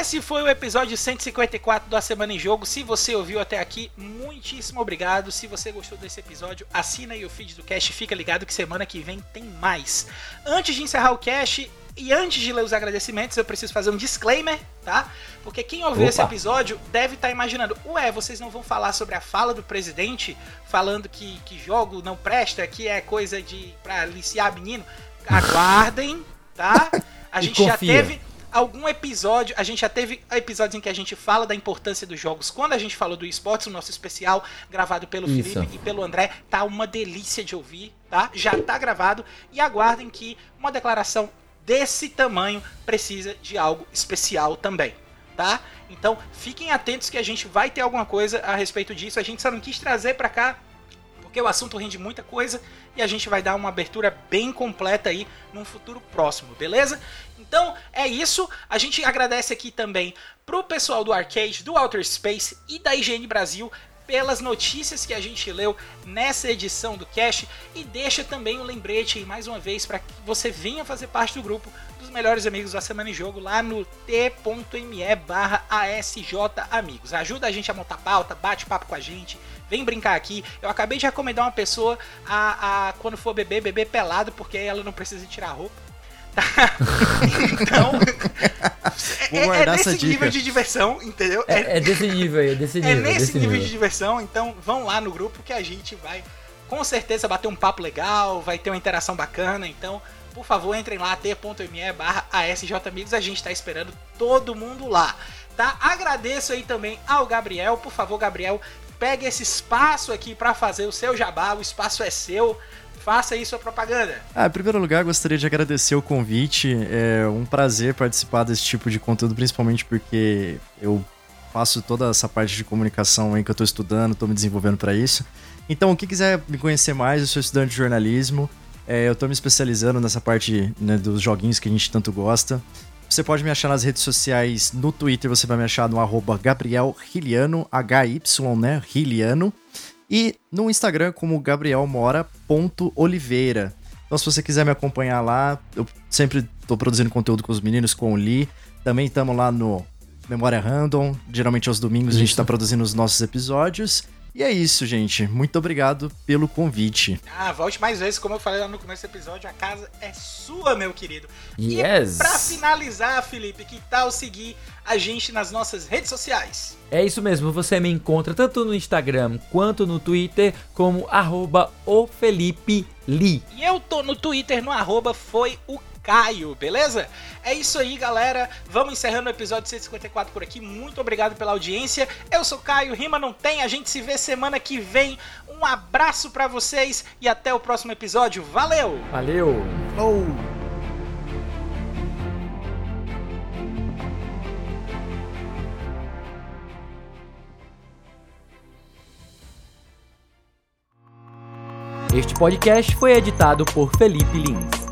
Esse foi o episódio 154 da Semana em Jogo. Se você ouviu até aqui, muitíssimo obrigado. Se você gostou desse episódio, assina aí o feed do cast. Fica ligado que semana que vem tem mais. Antes de encerrar o cast e antes de ler os agradecimentos, eu preciso fazer um disclaimer, tá? Porque quem ouviu Opa. esse episódio deve estar imaginando: ué, vocês não vão falar sobre a fala do presidente falando que, que jogo não presta, que é coisa de pra aliciar menino? Aguardem, tá? A gente já teve algum episódio, a gente já teve episódios em que a gente fala da importância dos jogos. Quando a gente falou do esportes, o nosso especial gravado pelo Isso. Felipe e pelo André, tá uma delícia de ouvir, tá? Já tá gravado e aguardem que uma declaração desse tamanho precisa de algo especial também, tá? Então, fiquem atentos que a gente vai ter alguma coisa a respeito disso. A gente só não quis trazer pra cá porque o assunto rende muita coisa e a gente vai dar uma abertura bem completa aí num futuro próximo, beleza? Então é isso. A gente agradece aqui também pro pessoal do Arcade, do Outer Space e da IGN Brasil pelas notícias que a gente leu nessa edição do Cast e deixa também um lembrete aí mais uma vez para que você venha fazer parte do grupo dos melhores amigos da Semana em Jogo lá no t.me barra ASJ Amigos. Ajuda a gente a montar pauta, bate papo com a gente, vem brincar aqui. Eu acabei de recomendar uma pessoa a, a quando for beber, beber pelado, porque ela não precisa tirar roupa. Tá? então, Vou é, é nesse essa dica. nível de diversão, entendeu? É, é desse nível aí, é desse É nível. nesse desse nível, nível. de diversão, então vão lá no grupo que a gente vai com certeza bater um papo legal, vai ter uma interação bacana, então por favor entrem lá, t.me barra ASJamigos, a gente tá esperando todo mundo lá, tá? Agradeço aí também ao Gabriel, por favor Gabriel, pegue esse espaço aqui para fazer o seu jabá, o espaço é seu, faça aí sua propaganda. Ah, em primeiro lugar, gostaria de agradecer o convite. É um prazer participar desse tipo de conteúdo, principalmente porque eu faço toda essa parte de comunicação aí que eu tô estudando, tô me desenvolvendo para isso. Então, quem quiser me conhecer mais, eu sou estudante de jornalismo. é, eu tô me especializando nessa parte né, dos joguinhos que a gente tanto gosta. Você pode me achar nas redes sociais, no Twitter você vai me achar no arroba Gabriel Hiliano, H-Y, né, Hiliano. E no Instagram como gabrielmora.oliveira. Então se você quiser me acompanhar lá, eu sempre tô produzindo conteúdo com os meninos, com o Lee. Também estamos lá no Memória Random, geralmente aos domingos a gente Isso. tá produzindo os nossos episódios. E é isso, gente. Muito obrigado pelo convite. Ah, volte mais vezes, como eu falei lá no começo do episódio, a casa é sua, meu querido. Yes. E pra finalizar, Felipe, que tal seguir a gente nas nossas redes sociais? É isso mesmo, você me encontra tanto no Instagram quanto no Twitter como arroba o Felipe Lee. E eu tô no Twitter no arroba foi o Caio, beleza? É isso aí, galera. Vamos encerrando o episódio 154 por aqui. Muito obrigado pela audiência. Eu sou Caio, rima não tem. A gente se vê semana que vem. Um abraço para vocês e até o próximo episódio. Valeu! Valeu! Oh. Este podcast foi editado por Felipe Lins.